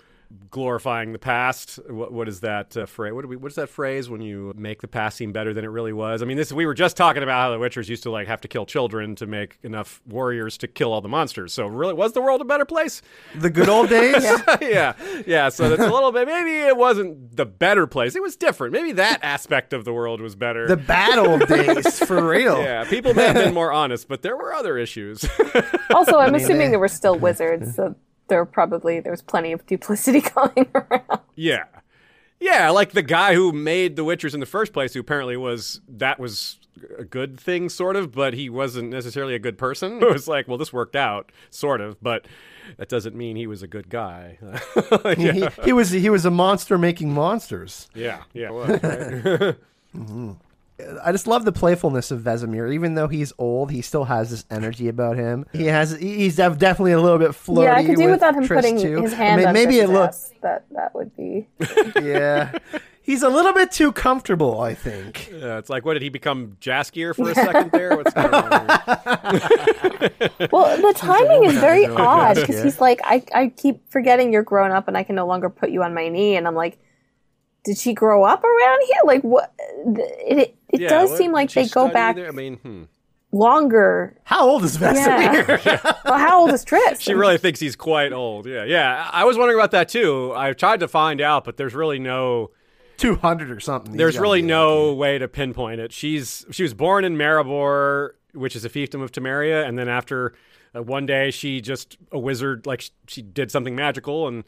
glorifying the past. What, what is that uh, phrase? What, we, what is that phrase when you make the past seem better than it really was? I mean, this we were just talking about how the Witchers used to like have to kill children to make enough warriors to kill all the monsters. So really, was the world a better place? The good old days. yeah, yeah. So that's a little bit. Maybe it wasn't the better place. It was different. Maybe that aspect of the world was better. The bad old days, for real. yeah, people may have been more honest, but there were other issues. Also, I'm mean, assuming they- there were still wizards, so there probably there was plenty of duplicity going around. yeah, yeah. Like the guy who made the Witchers in the first place, who apparently was that was a good thing, sort of, but he wasn't necessarily a good person. It was like, well, this worked out, sort of, but that doesn't mean he was a good guy. He, he was he was a monster making monsters. yeah, yeah. was, right? Mm-hmm. I just love the playfulness of Vesemir. Even though he's old, he still has this energy about him. He has he's def- definitely a little bit flirty. yeah, I could do with without him Triss, putting too. his I hand mean, on maybe it looks. That that would be. yeah. He's a little bit too comfortable, I think. Yeah, it's like, what did he become Jaskier for a second there? What's going on? Well, the timing is very odd idea. because he's like, I, I keep forgetting you're grown up and I can no longer put you on my knee. And I'm like, did she grow up around here? Like, what? It, it, it Yeah, does what- seem like they go back there? I mean, hmm. longer. How old is Vesemir? Yeah. well, how old is Triss? she really thinks he's quite old. Yeah, yeah. I was wondering about that too. I tried to find out, but there's really no. Two hundred or something. There's really be no way to pinpoint it. She's she was born in Maribor, which is a fiefdom of Temeria, and then after uh, one day she just a wizard, like sh- she did something magical and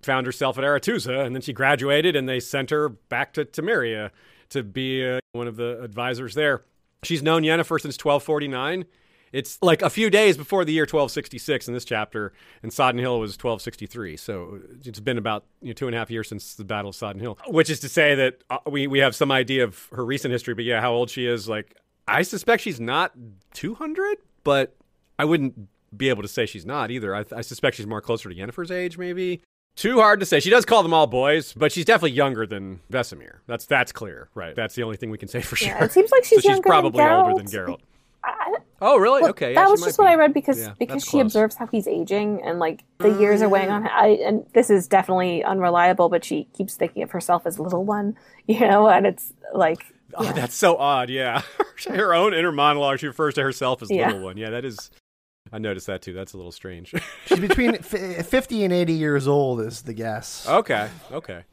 found herself at Aretuza, and then she graduated, and they sent her back to Temeria to be uh, one of the advisors there. She's known Yennefer since 1249. It's like a few days before the year 1266 in this chapter, and Sodden Hill was 1263. So it's been about you know, two and a half years since the Battle of Sodden Hill, which is to say that uh, we, we have some idea of her recent history, but yeah, how old she is. Like, I suspect she's not 200, but I wouldn't be able to say she's not either. I, I suspect she's more closer to Yennefer's age, maybe. Too hard to say. She does call them all boys, but she's definitely younger than Vesemir. That's that's clear, right? That's the only thing we can say for Yeah, sure. it seems like she's so she's probably than older than Geralt. I- Oh, really? Well, okay. yeah, that was just what be. I read because Yeah, because she close. observes how he's aging and like the oh, years are weighing on him. I, and this is definitely unreliable, but she keeps thinking of herself as little one, you know, and it's like Oh, that's so odd. Yeah, her own inner monologue. She refers to herself as Yeah. little one. Yeah, that is. I noticed that too. That's a little strange. She's between f- fifty and eighty years old, is the guess. okay. Okay.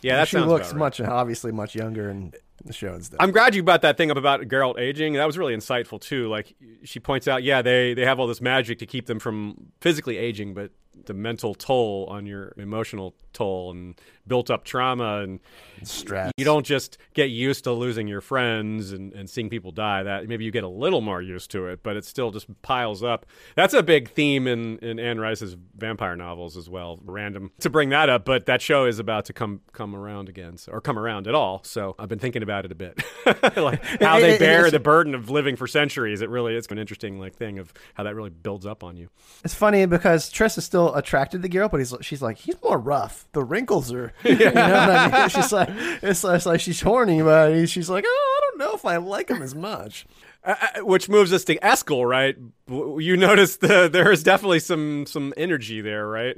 Yeah, that she sounds looks right. much, obviously, much younger in the show and stuff. I'm glad you brought that thing up about Geralt aging. That was really insightful too. Like she points out, yeah, they they have all this magic to keep them from physically aging, but the mental toll on your emotional toll and built up trauma and Stress. you don't just get used to losing your friends and, and seeing people die. That maybe you get a little more used to it but it still just piles up. That's a big theme in, in anne rice's vampire novels as well. Random to bring that up but that show is about to come come around again so, or come around at all. So i've been thinking about it a bit. Like how they bear the burden of living for centuries. It really is an interesting like thing of how that really builds up on you. It's funny because Triss is still attracted to Geralt, but he's she's like he's more rough. The wrinkles are, you know what I mean? She's like it's, it's like she's horny, but she's like, oh, I don't know if I like him as much. Uh, uh, which moves us to Eskel, right? You notice the, there is definitely some some energy there, right?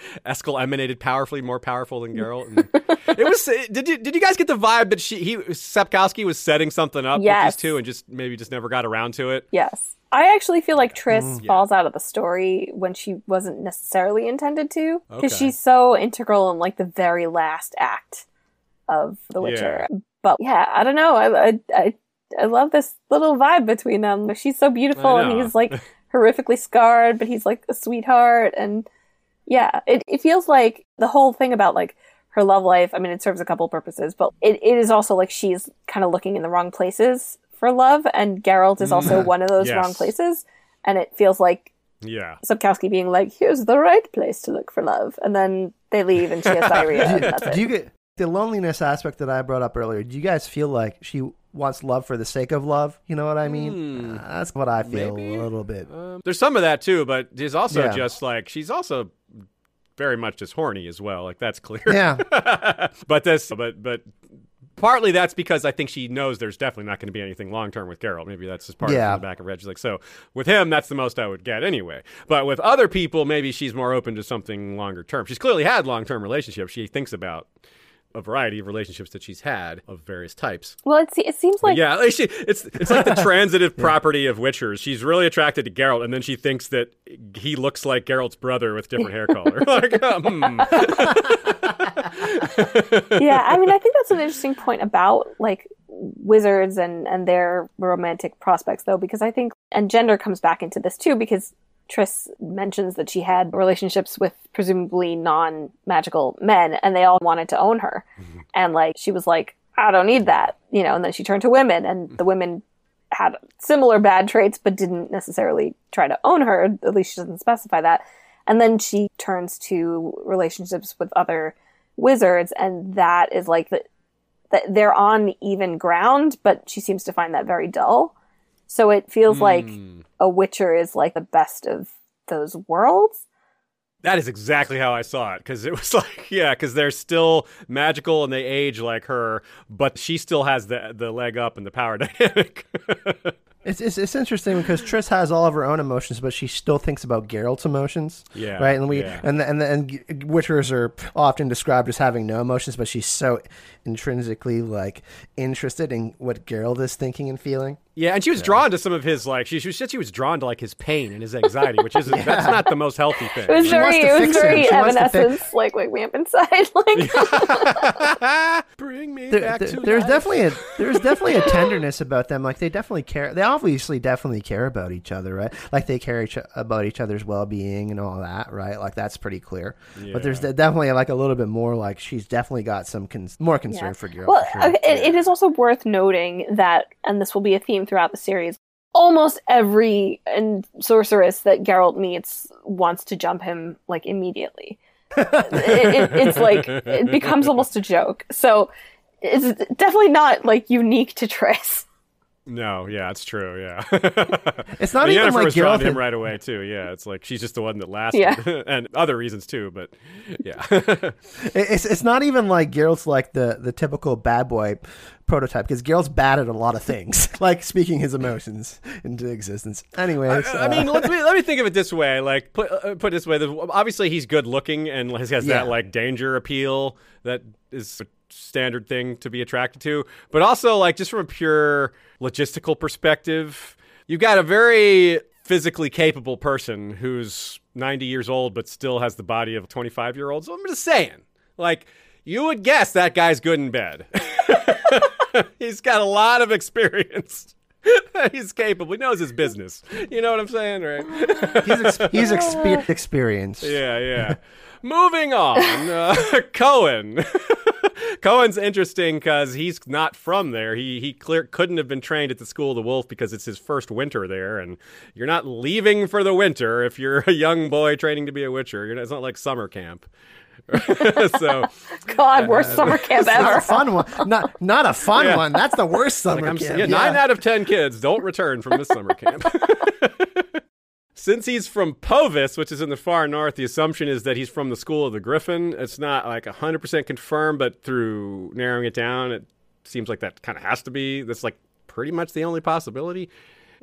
Eskel emanated powerfully, more powerful than Geralt. And it was. Did you did you guys get the vibe that she he Sapkowski was setting something up Yes. with these two and just maybe just never got around to it? Yes. I actually feel like Triss Mm-hmm. falls out of the story when she wasn't necessarily intended to, because Okay. she's so integral in like the very last act of The Witcher. But yeah, I don't know. I, I I I love this little vibe between them. She's so beautiful, and he's like horrifically scarred, but he's like a sweetheart, and yeah, it it feels like the whole thing about like her love life. I mean, it serves a couple purposes, but it, it is also like she's kind of looking in the wrong places for love, and Geralt is also one of those Yes. wrong places, and it feels like Yeah. Sapkowski being like, "Here's the right place to look for love," and then they leave, and she has diarrhea, and that's Do you get the loneliness aspect that I brought up earlier? Do you guys feel like she wants love for the sake of love? You know what I mean? Uh, that's what I feel Maybe. a little bit. Um, there's some of that too, but there's also Yeah. just like she's also very much just horny as well. Like that's clear. Yeah. but this, but but partly that's because I think she knows there's definitely not going to be anything long term with Geralt. Maybe that's just part Yeah. of the back of. She's like, so with him, that's the most I would get anyway. But with other people, maybe she's more open to something longer term. She's clearly had long term relationships. She thinks about a variety of relationships that she's had of various types. Well, it, it seems like yeah, like she, it's it's like the transitive property of Witchers. She's really attracted to Geralt, and then she thinks that he looks like Geralt's brother with different hair color. like, hmm. yeah, I mean, I think that's an interesting point about like wizards and and their romantic prospects, though, because I think and gender comes back into this too, because Triss mentions that she had relationships with presumably non-magical men, and they all wanted to own her, mm-hmm. and like she was like, I don't need that, you know, and then she turned to women, and the mm-hmm. women had similar bad traits, but didn't necessarily try to own her. At least she doesn't specify that. And then she turns to relationships with other wizards, and that is like the, that they're on even ground, but she seems to find that very dull. So it feels like hmm. a Witcher is like the best of those worlds. That is exactly how I saw it because it was like, yeah, because they're still magical and they age like her, but she still has the the leg up and the power dynamic. It's, it's it's interesting because Triss has all of her own emotions, but she still thinks about Geralt's emotions. Yeah, Right. And we yeah. and the, and the, and Witchers are often described as having no emotions, but she's so intrinsically like interested in what Geralt is thinking and feeling. yeah, and she was drawn to some of his like she, she said she was drawn to like his pain and his anxiety, which is that's not the most healthy thing. It was She very, wants to it was him. very She wants to fix- Evanescence, like wake me up inside. Like, Bring me There- back there- to there's life. definitely a there's definitely a tenderness about them. Like they definitely care. They obviously definitely care about each other, right? Like they care each, about each other's well being and all that, right? Like that's pretty clear. But there's definitely like a little bit more. Like she's definitely got some con- more concern Yeah. for Geralt. well, for sure. okay, it, it is also worth noting that, and this will be a theme throughout the series. Almost every and sorceress that Geralt meets wants to jump him like immediately. it, it, it's like it becomes almost a joke. So it's definitely not like unique to Triss. No, yeah, it's true. Yeah, It's not even Yennefer like was Geralt him right away too. Yeah, it's like she's just the one that lasted, Yeah. and other reasons too. But yeah, It's it's not even like Geralt's like the the typical bad boy prototype because Geralt's bad at a lot of things, like speaking his emotions into existence. Anyways, I uh, mean, let me let me think of it this way. Like, put uh, put it this way. Obviously, he's good looking and has, has Yeah. that like danger appeal that is standard thing to be attracted to. But also, like, just from a pure logistical perspective, you've got a very physically capable person who's 90 years old but still has the body of a 25 year old. So I'm just saying, like, you would guess that guy's good in bed. he's got a lot of experience. he's capable. He knows his business. You know what I'm saying, right? He's ex- he's exper- experienced. yeah, yeah. Moving on, uh, Coën. Coën's interesting because he's not from there. He he clear couldn't have been trained at the School of the Wolf because it's his first winter there, and you're not leaving for the winter if you're a young boy training to be a witcher. You're not, it's not like summer camp. so God, worst summer camp Not ever. a fun one. Not not a fun Yeah. one. That's the worst summer Like I'm camp. saying, yeah, nine out of ten kids don't return from this summer camp. Since he's from Poviss, which is in the far north, the assumption is that he's from the School of the Griffin. It's not like 100% confirmed, but through narrowing it down, it seems like that kind of has to be. That's like pretty much the only possibility.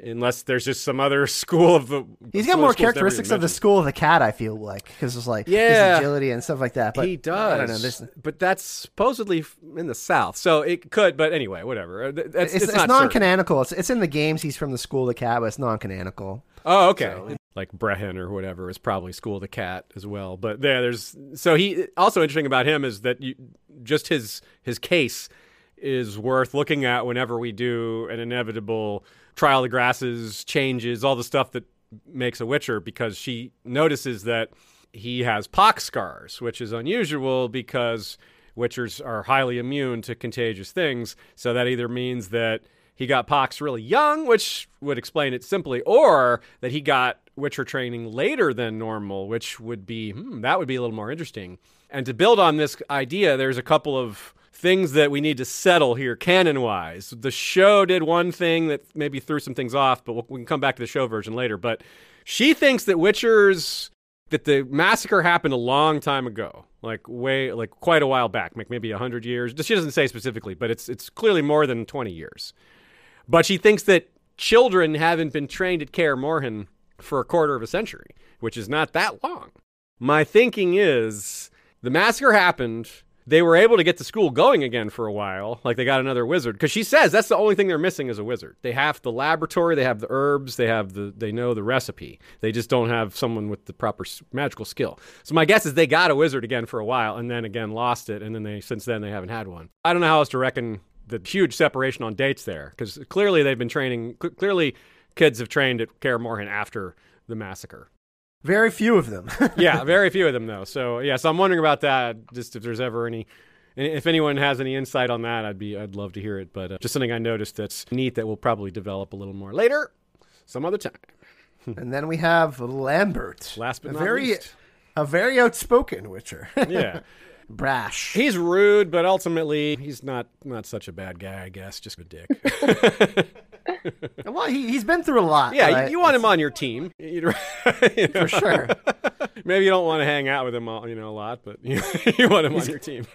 Unless there's just some other school of the. He's got more of schools never characteristics of the school of the cat. I feel like because it's like Yeah. his agility and stuff like that. But he does. I don't know. There's, but that's supposedly in the south, so it could. But anyway, whatever. Uh, That's, it's, it's, it's, not non-canonical. It's, it's in the games. He's from the school of the cat, but it's non-canonical. Oh, okay. like Brehen or whatever is probably School of the Cat as well. But there, there's so he also interesting about him is that you just his his case is worth looking at whenever we do an inevitable trial of the grasses changes all the stuff that makes a witcher because she notices that he has pox scars which is unusual because witchers are highly immune to contagious things. So that either means that he got pox really young which would explain it simply or that he got witcher training later than normal which would be hmm, that would be a little more interesting. And to build on this idea there's a couple of things that we need to settle here canon wise. The show did one thing that maybe threw some things off, but we'll, we can come back to the show version later. But she thinks that Witcher's that the massacre happened a long time ago, like way like quite a while back, like maybe 100 years. She doesn't say specifically, but it's it's clearly more than 20 years. But she thinks that children haven't been trained at Kaer Morhen for a quarter of a century, which is not that long. My thinking is the massacre happened. They were able to get the school going again for a while. Like they got another wizard because she says that's the only thing they're missing is a wizard. They have the laboratory, they have the herbs, they have the they know the recipe. They just don't have someone with the proper magical skill. So my guess is they got a wizard again for a while and then again lost it and then they since then they haven't had one. I don't know how else to reckon the huge separation on dates there because clearly they've been training. cl- Clearly, kids have trained at Kaer Morhen after the massacre. Very few of them. yeah, very few of them though. So yeah, so I'm wondering about that. Just if there's ever any, if anyone has any insight on that, I'd be I'd love to hear it. But uh, just something I noticed that's neat that we'll probably develop a little more later, some other time. and then we have Lambert. Last but not very, least. a very outspoken Witcher. Yeah, Brash. he's rude, but ultimately he's not not such a bad guy. I guess just a dick. well, he he's been through a lot. yeah, right? you, you want him on your team, you know, for sure. Maybe you don't want to hang out with him, all, you know, a lot, but you, you want him on your team.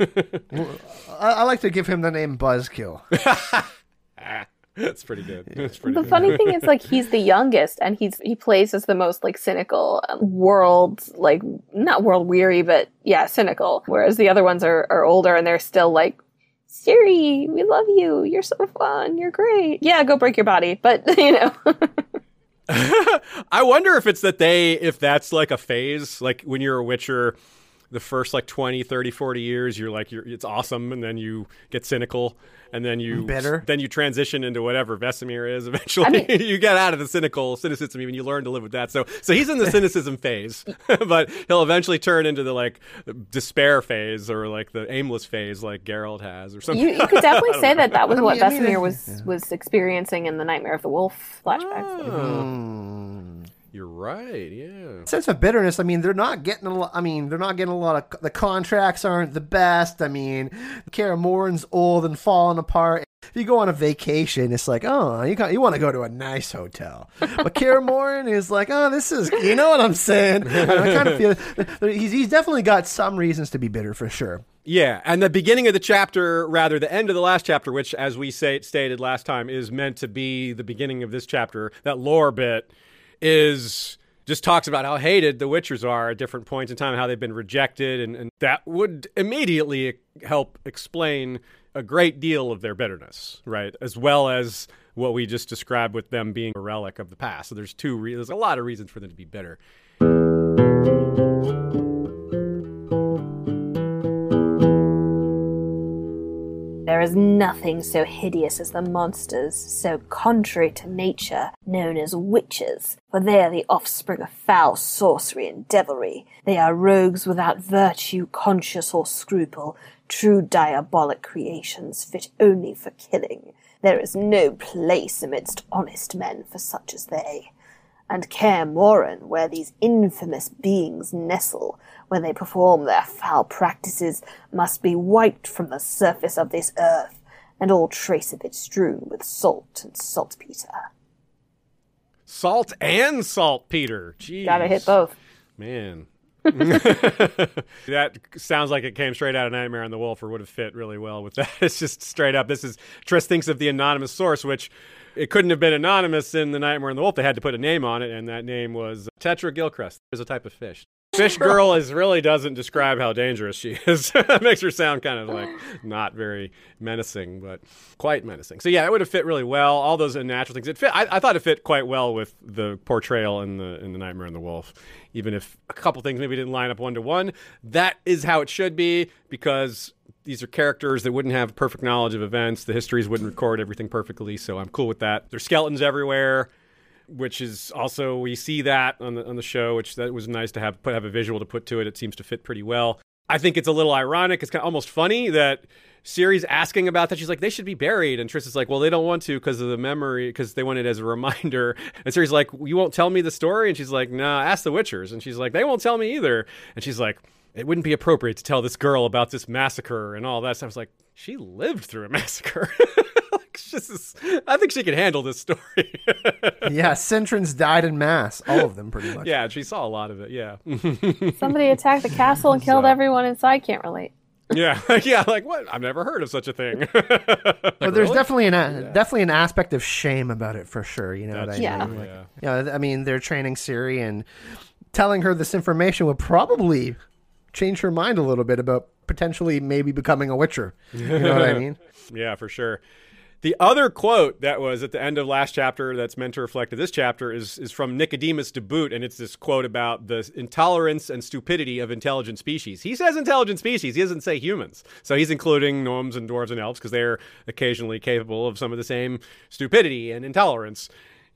I, I like to give him the name Buzzkill. That's pretty good. That's pretty The good. funny thing is, like, he's the youngest, and he's he plays as the most like cynical, um, world like not world weary, but yeah, cynical. Whereas the other ones are are older, and they're still like, Ciri, we love you. You're so fun. You're great. Yeah, go break your body, but you know, I wonder if it's that they, if that's like a phase, like when you're a Witcher, the first like 20, 30, 40 years, you're like, you're, it's awesome. And then you get cynical and then you, Bitter. then you transition into whatever Vesemir is eventually. I mean- you get out of the cynical cynicism and you learn to live with that. So, so he's in the cynicism phase, but he'll eventually turn into the like despair phase or like the aimless phase like Geralt has or something. you, you could definitely say that that was I what mean- I mean, Vesemir it- was was experiencing in the Nightmare of the Wolf flashbacks. Hmm. You're right. Yeah. sense of bitterness. I mean, they're not getting a lot. I mean, they're not getting a lot of the contracts aren't the best. I mean, Kaer Morhen's old and falling apart. If you go on a vacation, it's like, oh, you got, you want to go to a nice hotel. But Kaer Morhen is like, oh, this is, you know what I'm saying? I kind of feel he's he's definitely got some reasons to be bitter for sure. Yeah, and the beginning of the chapter, rather the end of the last chapter, which, as we say, stated last time, is meant to be the beginning of this chapter. That lore bit is just talks about how hated the Witchers are at different points in time, how they've been rejected, and, and that would immediately help explain a great deal of their bitterness, right? As well as what we just described with them being a relic of the past. So there's two, re- there's a lot of reasons for them to be bitter. There is nothing so hideous as the monsters, so contrary to nature, known as witches, for they are the offspring of foul sorcery and devilry. They are rogues without virtue, conscience, or scruple, true diabolic creations fit only for killing. There is no place amidst honest men for such as they. And Kaer Morhen, where these infamous beings nestle, when they perform their foul practices, must be wiped from the surface of this earth, and all trace of it strewn with salt and saltpeter. Salt and saltpeter. Jeez. Gotta hit both. Man. that sounds like it came straight out of Nightmare on the Wolf or would have fit really well with that. It's just straight up. This is Triss thinks of the anonymous source, which it couldn't have been anonymous in the Nightmare and the Wolf. They had to put a name on it, and that name was Tetra gilcrest. There's a type of fish. Fish girl is really doesn't describe how dangerous she is. that makes her sound kind of like not very menacing, but quite menacing. So yeah, it would have fit really well. All those unnatural things. It fit. I, I thought it fit quite well with the portrayal in the in the Nightmare and the Wolf. Even if a couple things maybe didn't line up one to one, that is how it should be because these are characters that wouldn't have perfect knowledge of events. The histories wouldn't record everything perfectly, so I'm cool with that. There's skeletons everywhere which is also we see that on the on the show, which that was nice to have put have a visual to put to it. It seems to fit pretty well. I think it's a little ironic. It's kind of almost funny that Ciri's asking about that. She's like, they should be buried, and Triss is like, well, they don't want to because of the memory, because they want it as a reminder. And Ciri's like, you won't tell me the story, and she's like, nah, ask the Witchers, and she's like, they won't tell me either, and she's like. It wouldn't be appropriate to tell this girl about this massacre and all that. So I was like, she lived through a massacre. just, I think she can handle this story. yeah, Cintrans died in mass, all of them pretty much. Yeah, she saw a lot of it. Yeah. Somebody attacked the castle and killed So- everyone inside. Can't relate. yeah, yeah. Like what? I've never heard of such a thing. But there's definitely an a definitely an aspect of shame about it for sure. You know what I That's mean? Yeah. Like, yeah. you know, I mean, they're training Ciri and telling her this information would probably change her mind a little bit about potentially maybe becoming a Witcher. You know what I mean? Yeah, for sure. The other quote that was at the end of last chapter that's meant to reflect to this chapter is, is from Nicodemus de Boot, and it's this quote about the intolerance and stupidity of intelligent species. He says intelligent species, he doesn't say humans. So he's including gnomes and dwarves and elves because they're occasionally capable of some of the same stupidity and intolerance.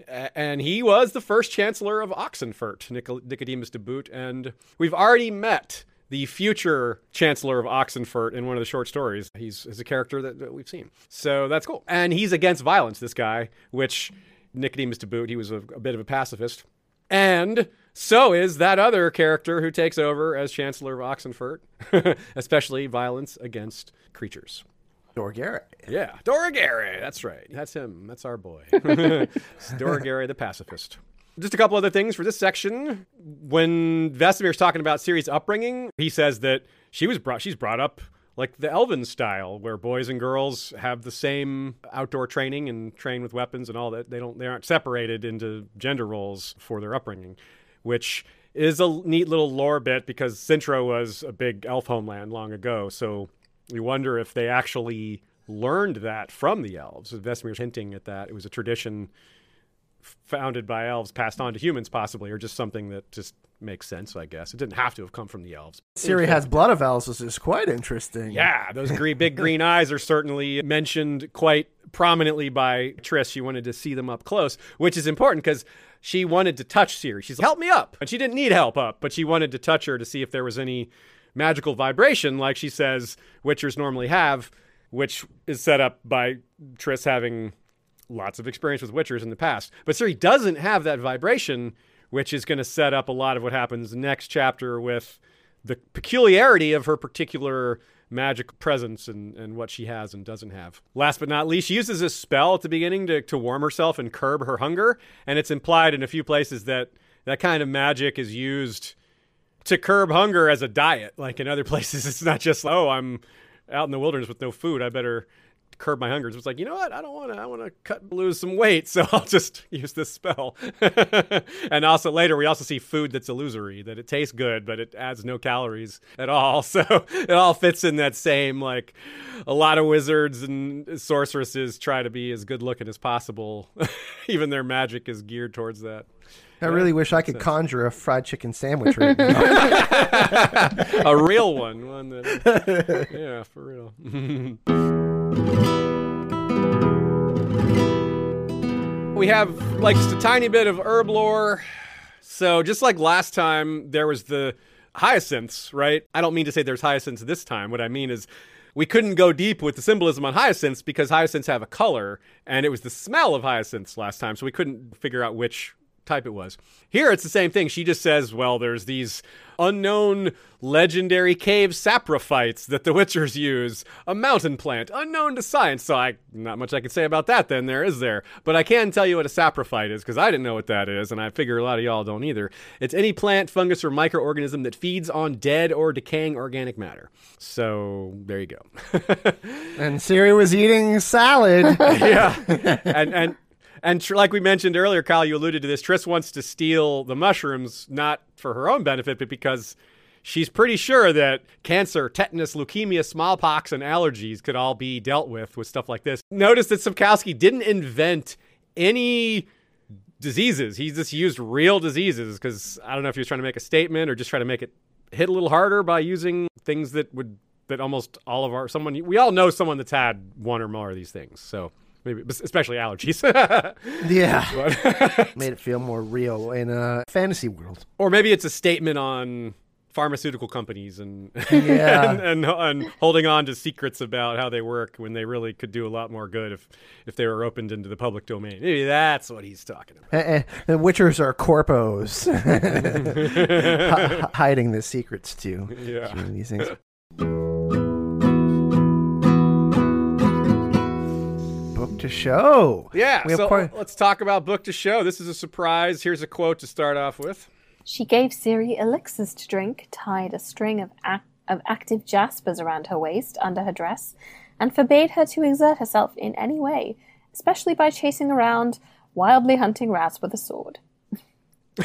And he was the first chancellor of Oxenfurt, Nicodemus de Boot, and we've already met the future chancellor of Oxenfurt in one of the short stories. He's, is a character that, that we've seen. So that's cool. And he's against violence, this guy, which Nicodemus de Boot, he was a, a bit of a pacifist. And so is that other character who takes over as chancellor of Oxenfurt, especially violence against creatures. Dorregaray. Yeah, Dorregaray. That's right. That's him. That's our boy. Dorregaray, the pacifist. Just a couple other things for this section. When Vesemir's talking about Ciri's upbringing, he says that she was brought. She's brought up like the Elven style, where boys and girls have the same outdoor training and train with weapons and all that. They don't. They aren't separated into gender roles for their upbringing, which is a neat little lore bit because Cintra was a big elf homeland long ago. So we wonder if they actually learned that from the elves. Vesemir's hinting at that. It was a tradition founded by elves, passed on to humans, possibly, or just something that just makes sense, I guess. It didn't have to have come from the elves. Ciri has blood of elves, which is quite interesting. Yeah, those green, big green eyes are certainly mentioned quite prominently by Triss. She wanted to see them up close, which is important because she wanted to touch Ciri She's like, help me up. And she didn't need help up, but she wanted to touch her to see if there was any magical vibration, like she says Witchers normally have, which is set up by Triss having lots of experience with Witchers in the past. But Ciri doesn't have that vibration, which is going to set up a lot of what happens next chapter with the peculiarity of her particular magic presence and, and what she has and doesn't have. Last but not least, she uses this spell at the beginning to, to warm herself and curb her hunger. And it's implied in a few places that that kind of magic is used to curb hunger as a diet. Like in other places, it's not just, oh, I'm out in the wilderness with no food. I better curb my hunger. It's like, you know what? I don't want to. I want to cut, lose some weight, so I'll just use this spell. and also later, we also see food that's illusory, that it tastes good, but it adds no calories at all. So it all fits in that same like. A lot of wizards and sorceresses try to be as good looking as possible. Even their magic is geared towards that. I really wish I could conjure a fried chicken sandwich right now. A real one, one that, yeah, for real. We have like just a tiny bit of herb lore. So just like last time, there was the hyacinths, right? I don't mean to say there's hyacinths this time. What I mean is we couldn't go deep with the symbolism on hyacinths because hyacinths have a color, and it was the smell of hyacinths last time, so we couldn't figure out which type it was. Here it's the same thing. She just says, well, there's these unknown legendary cave saprophytes that the Witchers use, a mountain plant unknown to science. So I not much I can say about that then there is there. But I can tell you what a saprophyte is because I didn't know what that is and I figure a lot of y'all don't either. It's any plant, fungus or microorganism that feeds on dead or decaying organic matter. So there you go. And Ciri was eating salad. yeah. And and and tr- like we mentioned earlier, Kyle, you alluded to this. Triss wants to steal the mushrooms, not for her own benefit, but because she's pretty sure that cancer, tetanus, leukemia, smallpox, and allergies could all be dealt with with stuff like this. Notice that Sapkowski didn't invent any diseases. He just used real diseases because I don't know if he was trying to make a statement or just trying to make it hit a little harder by using things that would that almost all of our someone we all know someone that's had one or more of these things. So maybe especially allergies. yeah. Made it feel more real in a fantasy world. or maybe it's a statement on pharmaceutical companies and Yeah. and, and and holding on to secrets about how they work when they really could do a lot more good if if they were opened into the public domain. Maybe that's what he's talking about. Eh, eh, The Witchers are corpos, Hi- hiding the secrets too. Yeah. these things. To show. Yeah, We so quite- let's talk about book to show. This is a surprise. Here's a quote to start off with. She gave Ciri elixirs to drink, tied a string of, ac- of active jaspers around her waist under her dress, and forbade her to exert herself in any way, especially by chasing around, wildly hunting rats with a sword.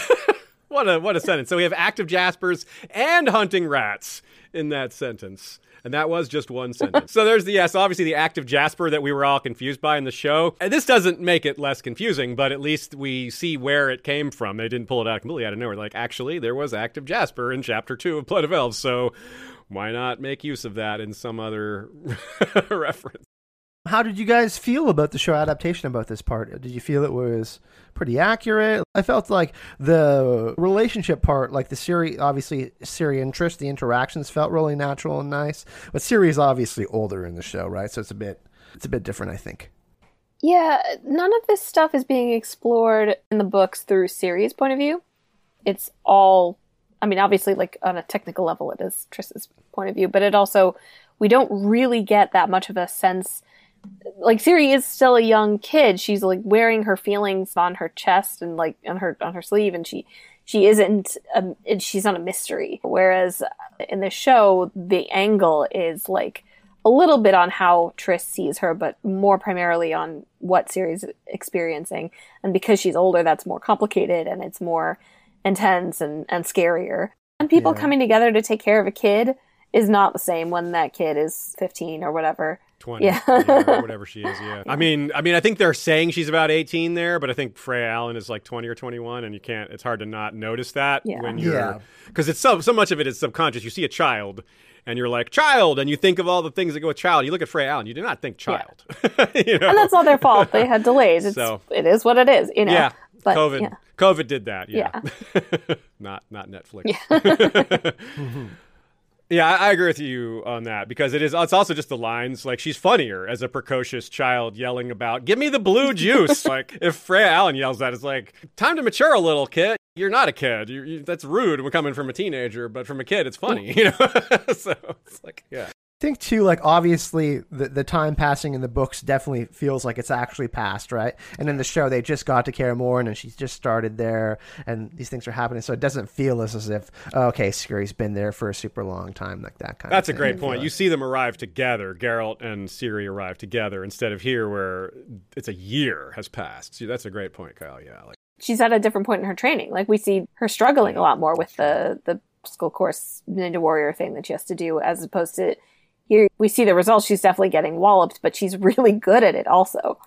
What a what a sentence. So we have active jaspers and hunting rats in that sentence. And that was just one sentence. so there's the yes, obviously the active jasper that we were all confused by in the show. And this doesn't make it less confusing, but at least we see where it came from. They didn't pull it out completely out of nowhere. Like, actually, there was active jasper in chapter two of Blood of Elves, so why not make use of that in some other reference? How did you guys feel about the show adaptation about this part? Did you feel it was pretty accurate? I felt like the relationship part, like the Ciri, obviously Ciri interest, the interactions felt really natural and nice. But Ciri is obviously older in the show, right? So it's a bit, it's a bit different, I think. Yeah, none of this stuff is being explored in the books through Ciri's point of view. It's all, I mean, obviously, like on a technical level, it is Triss's point of view, but it also, we don't really get that much of a sense. Like Ciri is still a young kid. She's like wearing her feelings on her chest and like on her on her sleeve, and she she isn't. A, and she's not a mystery. Whereas in the show, the angle is like a little bit on how Triss sees her, but more primarily on what Ciri's experiencing. And because she's older, that's more complicated and it's more intense and, and scarier. And people Yeah. coming together to take care of a kid is not the same when that kid is 15 or whatever. 20 Yeah. or whatever she is yeah i mean i mean i think they're saying she's about 18 there but i think freya allan is like 20 or 21 and you can't it's hard to not notice that Yeah. when you're Yeah. because it's so so much of it is subconscious you see a child and you're like child and you think of all the things that go with child you look at freya allan you do not think child you know? And that's not their fault. They had delays. It's, So- it is what it is, you know. yeah But, covid yeah. covid did that yeah, not not netflix mm-hmm. Yeah, I, I agree with you on that because it is. It's also just the lines. Like she's funnier as a precocious child yelling about "Give me the blue juice." like if Freya Allan yells that, it's like time to mature a little, kid. You're not a kid. You that's rude when coming from a teenager, but from a kid, it's funny. You know. so it's like, yeah, think too, like obviously the the time passing in the books definitely feels like it's actually passed, right? And in the show, they just got to Kaer Morhen, and she's just started there, and these things are happening, so it doesn't feel as, as if oh, okay, Ciri's been there for a super long time, like that kind of that's a of. thing. great point. feel You see them arrive together. Geralt and Ciri arrive together instead of here where it's a year has passed. See, that's a great point, Kyle. Yeah, like. she's at a different point in her training. Like we see her struggling a lot more with the the school course ninja warrior thing that she has to do, as opposed to here we see the results. She's definitely getting walloped, but she's really good at it also.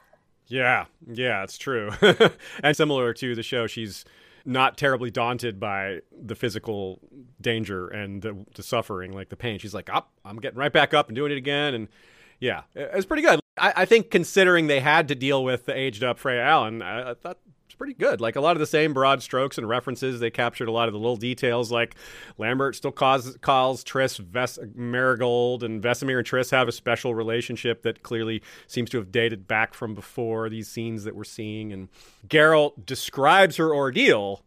Yeah, yeah, it's true. and similar to the show, she's not terribly daunted by the physical danger and the, the suffering, like the pain. She's like, up, I'm getting right back up and doing it again. And Yeah, it was pretty good. I, I think considering they had to deal with the aged up Freya Allan, I, I thought it's pretty good. Like a lot of the same broad strokes and references. They captured a lot of the little details. Like Lambert still calls, calls Triss Ves- Merigold, and Vesemir and Triss have a special relationship that clearly seems to have dated back from before these scenes that we're seeing. And Geralt describes her ordeal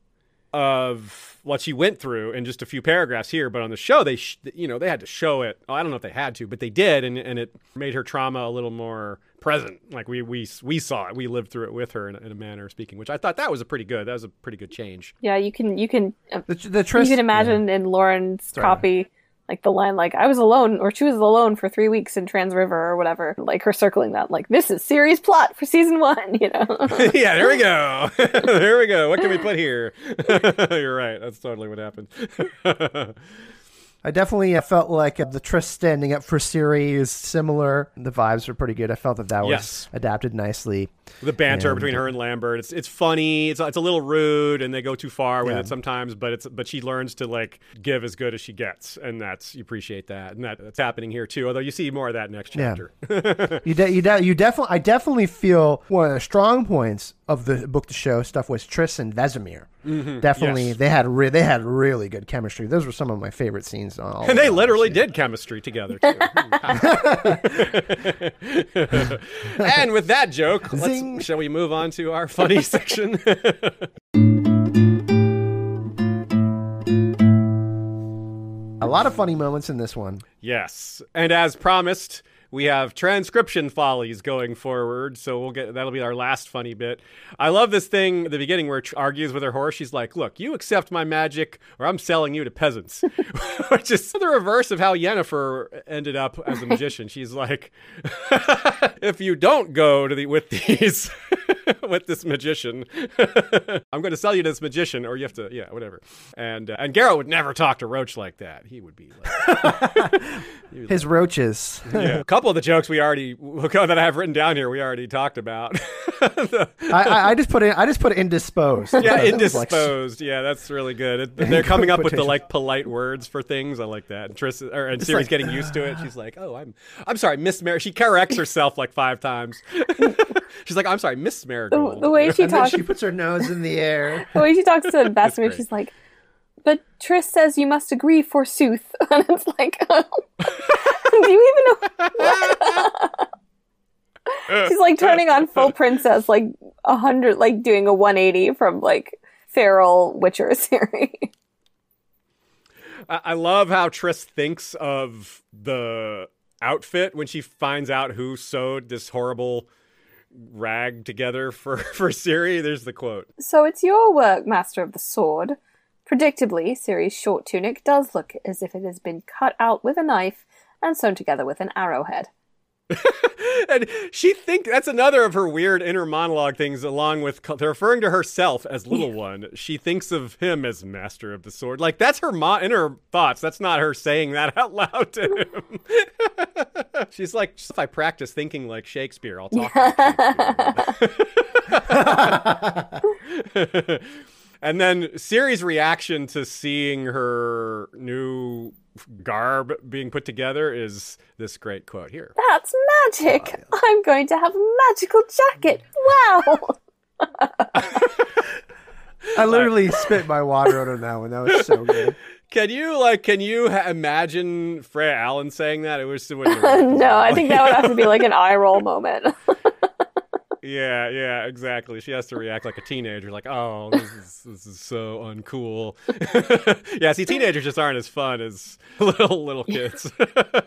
of what she went through in just a few paragraphs here, but on the show they sh- you know they had to show it. Oh, I don't know if they had to, but they did, and and it made her trauma a little more present. Like we we we saw it, we lived through it with her in, in a manner of speaking, which I thought that was a pretty good. That was a pretty good change. Yeah, you can you can uh, The, the Triss, you can imagine in Lauren's Sorry. copy like the line like I was alone or she was alone for three weeks in Trans River or whatever. Like her circling that like this is series plot for season one. You know. yeah, there we go. there we go. What can we put here? You're right. That's totally what happened. I definitely uh, felt like uh, the Triss standing up for Ciri is similar. The vibes were pretty good. I felt that that was Yes. adapted nicely. The banter And- between her and Lambert. It's it's funny. It's it's a little rude, and they go too far with Yeah. it sometimes. But it's but she learns to like give as good as she gets, and that's you appreciate that, and that, that's happening here too. Although you see more of that next Yeah. chapter. You de- you de- you definitely I definitely feel one of the strong points of the book to show stuff was Triss and Vesemir. Mm-hmm. Definitely, yes. they had re- they had really good chemistry. Those were some of my favorite scenes. On all and they literally did chemistry together too. and with that joke, Zing. Shall we move on to our funny section? a lot of funny moments in this one. Yes, and as promised, we have transcription follies going forward. So we'll get that'll be our last funny bit. I love this thing at the beginning where Tr- argues with her horse. She's like, "Look, you accept my magic, or I'm selling you to peasants," which is the reverse of how Yennefer ended up as a magician. She's like, "If you don't go to the with these." with this magician, I'm going to sell you to this magician, or you have to, yeah, whatever. And uh, and Geralt would never talk to Roach like that. He would be like, His roaches. yeah. A couple of the jokes we already that I have written down here, we already talked about. The- I, I, I just put it. I just put indisposed. yeah, It like- indisposed. yeah, that's really good. It, they're coming up with the like polite words for things. I like that. And Triss or and It's Ciri's like- getting used to it. She's like, "Oh, I'm I'm sorry, Miss Mary." She corrects herself like five times. She's like, "I'm sorry, Miss the, Merigold." the way she and then talks, she puts her nose in the air. the way she talks to Vesemir, great. she's like, "But Triss says you must agree, forsooth." And it's like, do you even know? she's like turning on full princess, like a hundred, like doing a one eighty from like feral Witcher series. I I love how Triss thinks of the outfit when she finds out who sewed this horrible rag together for for Ciri. There's the quote. So it's your work, Master of the Sword. Predictably, Ciri's short tunic does look as if it has been cut out with a knife and sewn together with an arrowhead. and she thinks that's another of her weird inner monologue things along with they're referring to herself as little one. She thinks of him as master of the sword. Like that's her mo- inner thoughts. That's not her saying that out loud to him. She's like if i practice thinking like shakespeare i'll talk like shakespeare." And then Ciri's reaction to seeing her new garb being put together is this great quote here That's magic! Oh, I'm going to have a magical jacket! Wow! I literally spit my water out on that one. That was so good. Can you like? Can you ha- imagine Freya Allan saying that? It was. It wouldn't have worked. no, I think that would have to be like an eye roll moment. yeah, yeah, exactly. She has to react like a teenager, like, "Oh, this is this is so uncool." yeah, see, teenagers just aren't as fun as little little kids.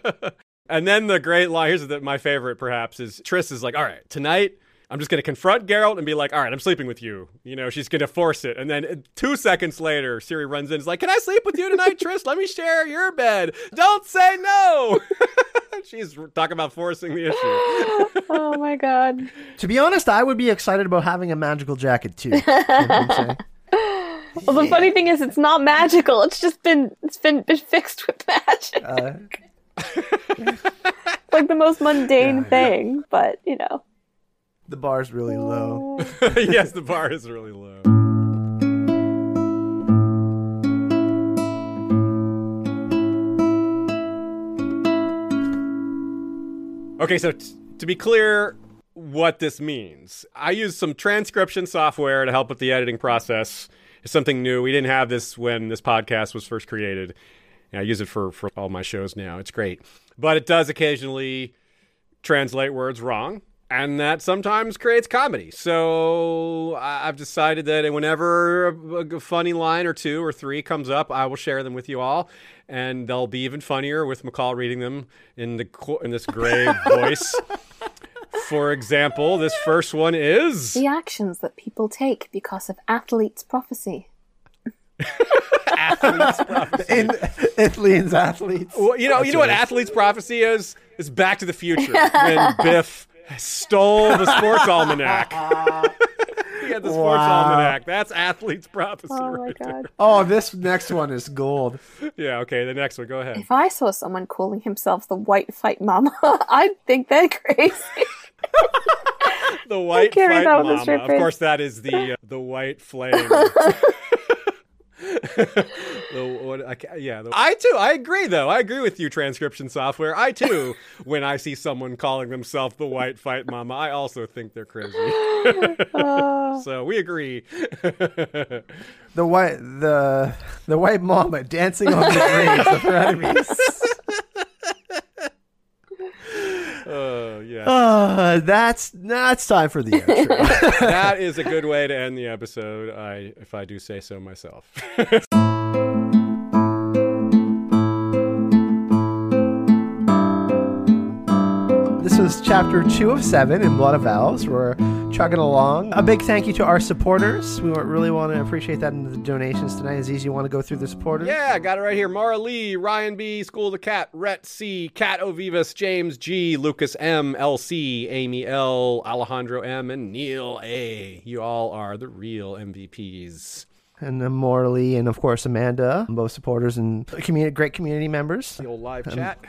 and then the great line here's the, my favorite, perhaps, is Triss is like, "All right, tonight." I'm just going to confront Geralt and be like, all right, I'm sleeping with you. You know, she's going to force it. And then uh, two seconds later, Ciri runs in and is like, can I sleep with you tonight, Triss? Let me share your bed. Don't say no. she's talking about forcing the issue. oh my god. To be honest, I would be excited about having a magical jacket too. You know what I'm saying? Well, the funny thing is, it's not magical. It's just been it's been, been fixed with magic. Uh, like the most mundane Yeah, yeah. thing, but you know. The bar's really low. yes, the bar is really low. Okay, so t- to be clear, what this means, I use some transcription software to help with the editing process. It's something new. We didn't have this when this podcast was first created. And I use it for, for all my shows now. It's great. But it does occasionally translate words wrong and that sometimes creates comedy. So I- I've decided that whenever a- a funny line or two or three comes up, I will share them with you all, and they'll be even funnier with Michal reading them in the in this grave voice. For example, this first one is The actions that people take because of athletes' prophecy. Athletes prophecy. In, it leans athletes. Well, you know, you know what athlete's prophecy is? It's Back to the Future when Biff stole the sports almanac. he had the sports Wow. almanac. That's athlete's prophecy. Oh my right there. god. Oh, this next one is gold. Yeah. Okay. The next one. Go ahead. If I saw someone calling himself the White Fight Mama, I'd think they're crazy. The white fight that with a mama. Of course, that is the uh, the white flame. The, what, I, yeah, the, I too. I agree, though. I agree with you, transcription software. I too, when I see someone calling themselves the white fight mama, I also think they're crazy. so we agree. The white the the white mama dancing on the graves of her enemies. Uh, yeah, Uh, that's that's time for the outro. that is a good way to end the episode. I, if I do say so myself. This was chapter two of seven in Blood of Elves. We're chugging along. A big thank you to our supporters. We really want to appreciate that in the donations tonight. Aziz, you want to go through the supporters? Yeah, I got it right here. Mara Lee, Ryan B, School of the Cat, Rhett C, Cat Ovivas, James G, Lucas M, LC, Amy L, Alejandro M, and Neil A. You all are the real MVPs. And then Morley and of course Amanda, both supporters and community, great community members. The old live um, chat.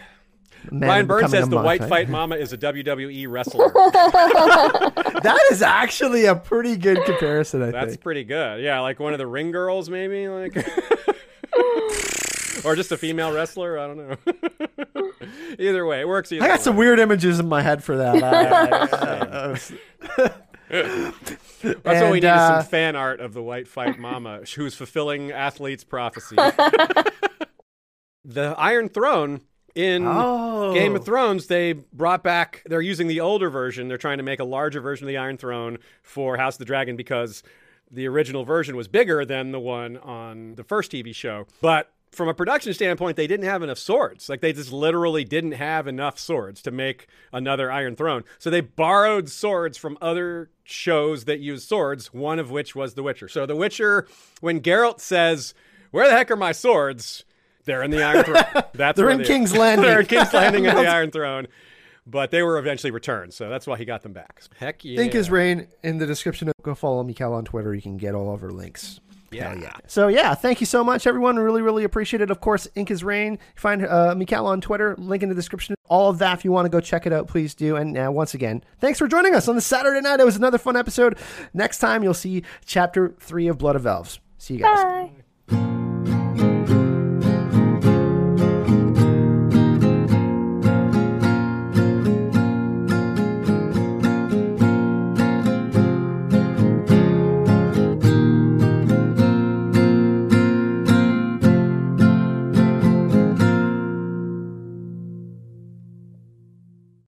Man Ryan Burns says the monk, White right? Fight Mama is a WWE wrestler. That is actually a pretty good comparison, I That's think. That's pretty good. Yeah, like one of the ring girls, maybe like, or just a female wrestler. I don't know. either way, it works. Either I got way. some weird images in my head for that. I- That's what we need is uh, some fan art of the White Fight Mama who's fulfilling athlete's prophecy. the Iron Throne in oh, Game of oh. Thrones, they brought back, they're using the older version. They're trying to make a larger version of the Iron Throne for House of the Dragon because the original version was bigger than the one on the first TV show. But from a production standpoint, they didn't have enough swords. Like they just literally didn't have enough swords to make another Iron Throne. So they borrowed swords from other shows that used swords, one of which was The Witcher. So The Witcher, when Geralt says, Where the heck are my swords? They're in the Iron Throne. That's They're in they- King's Landing. They're in King's Landing in the Iron Throne. But they were eventually returned, so that's why he got them back. Heck yeah. Link is rain in the description. Go follow Michal on Twitter. You can get all of our links. Yeah. Hell So yeah, thank you so much, everyone. Really, really appreciate it. Of course, Ink is Rain. Find uh, Michal on Twitter. Link in the description. All of that. If you want to go check it out, please do. And uh, once again, thanks for joining us on the Saturday night. It was another fun episode. Next time, you'll see chapter three of Blood of Elves. See you guys. Bye.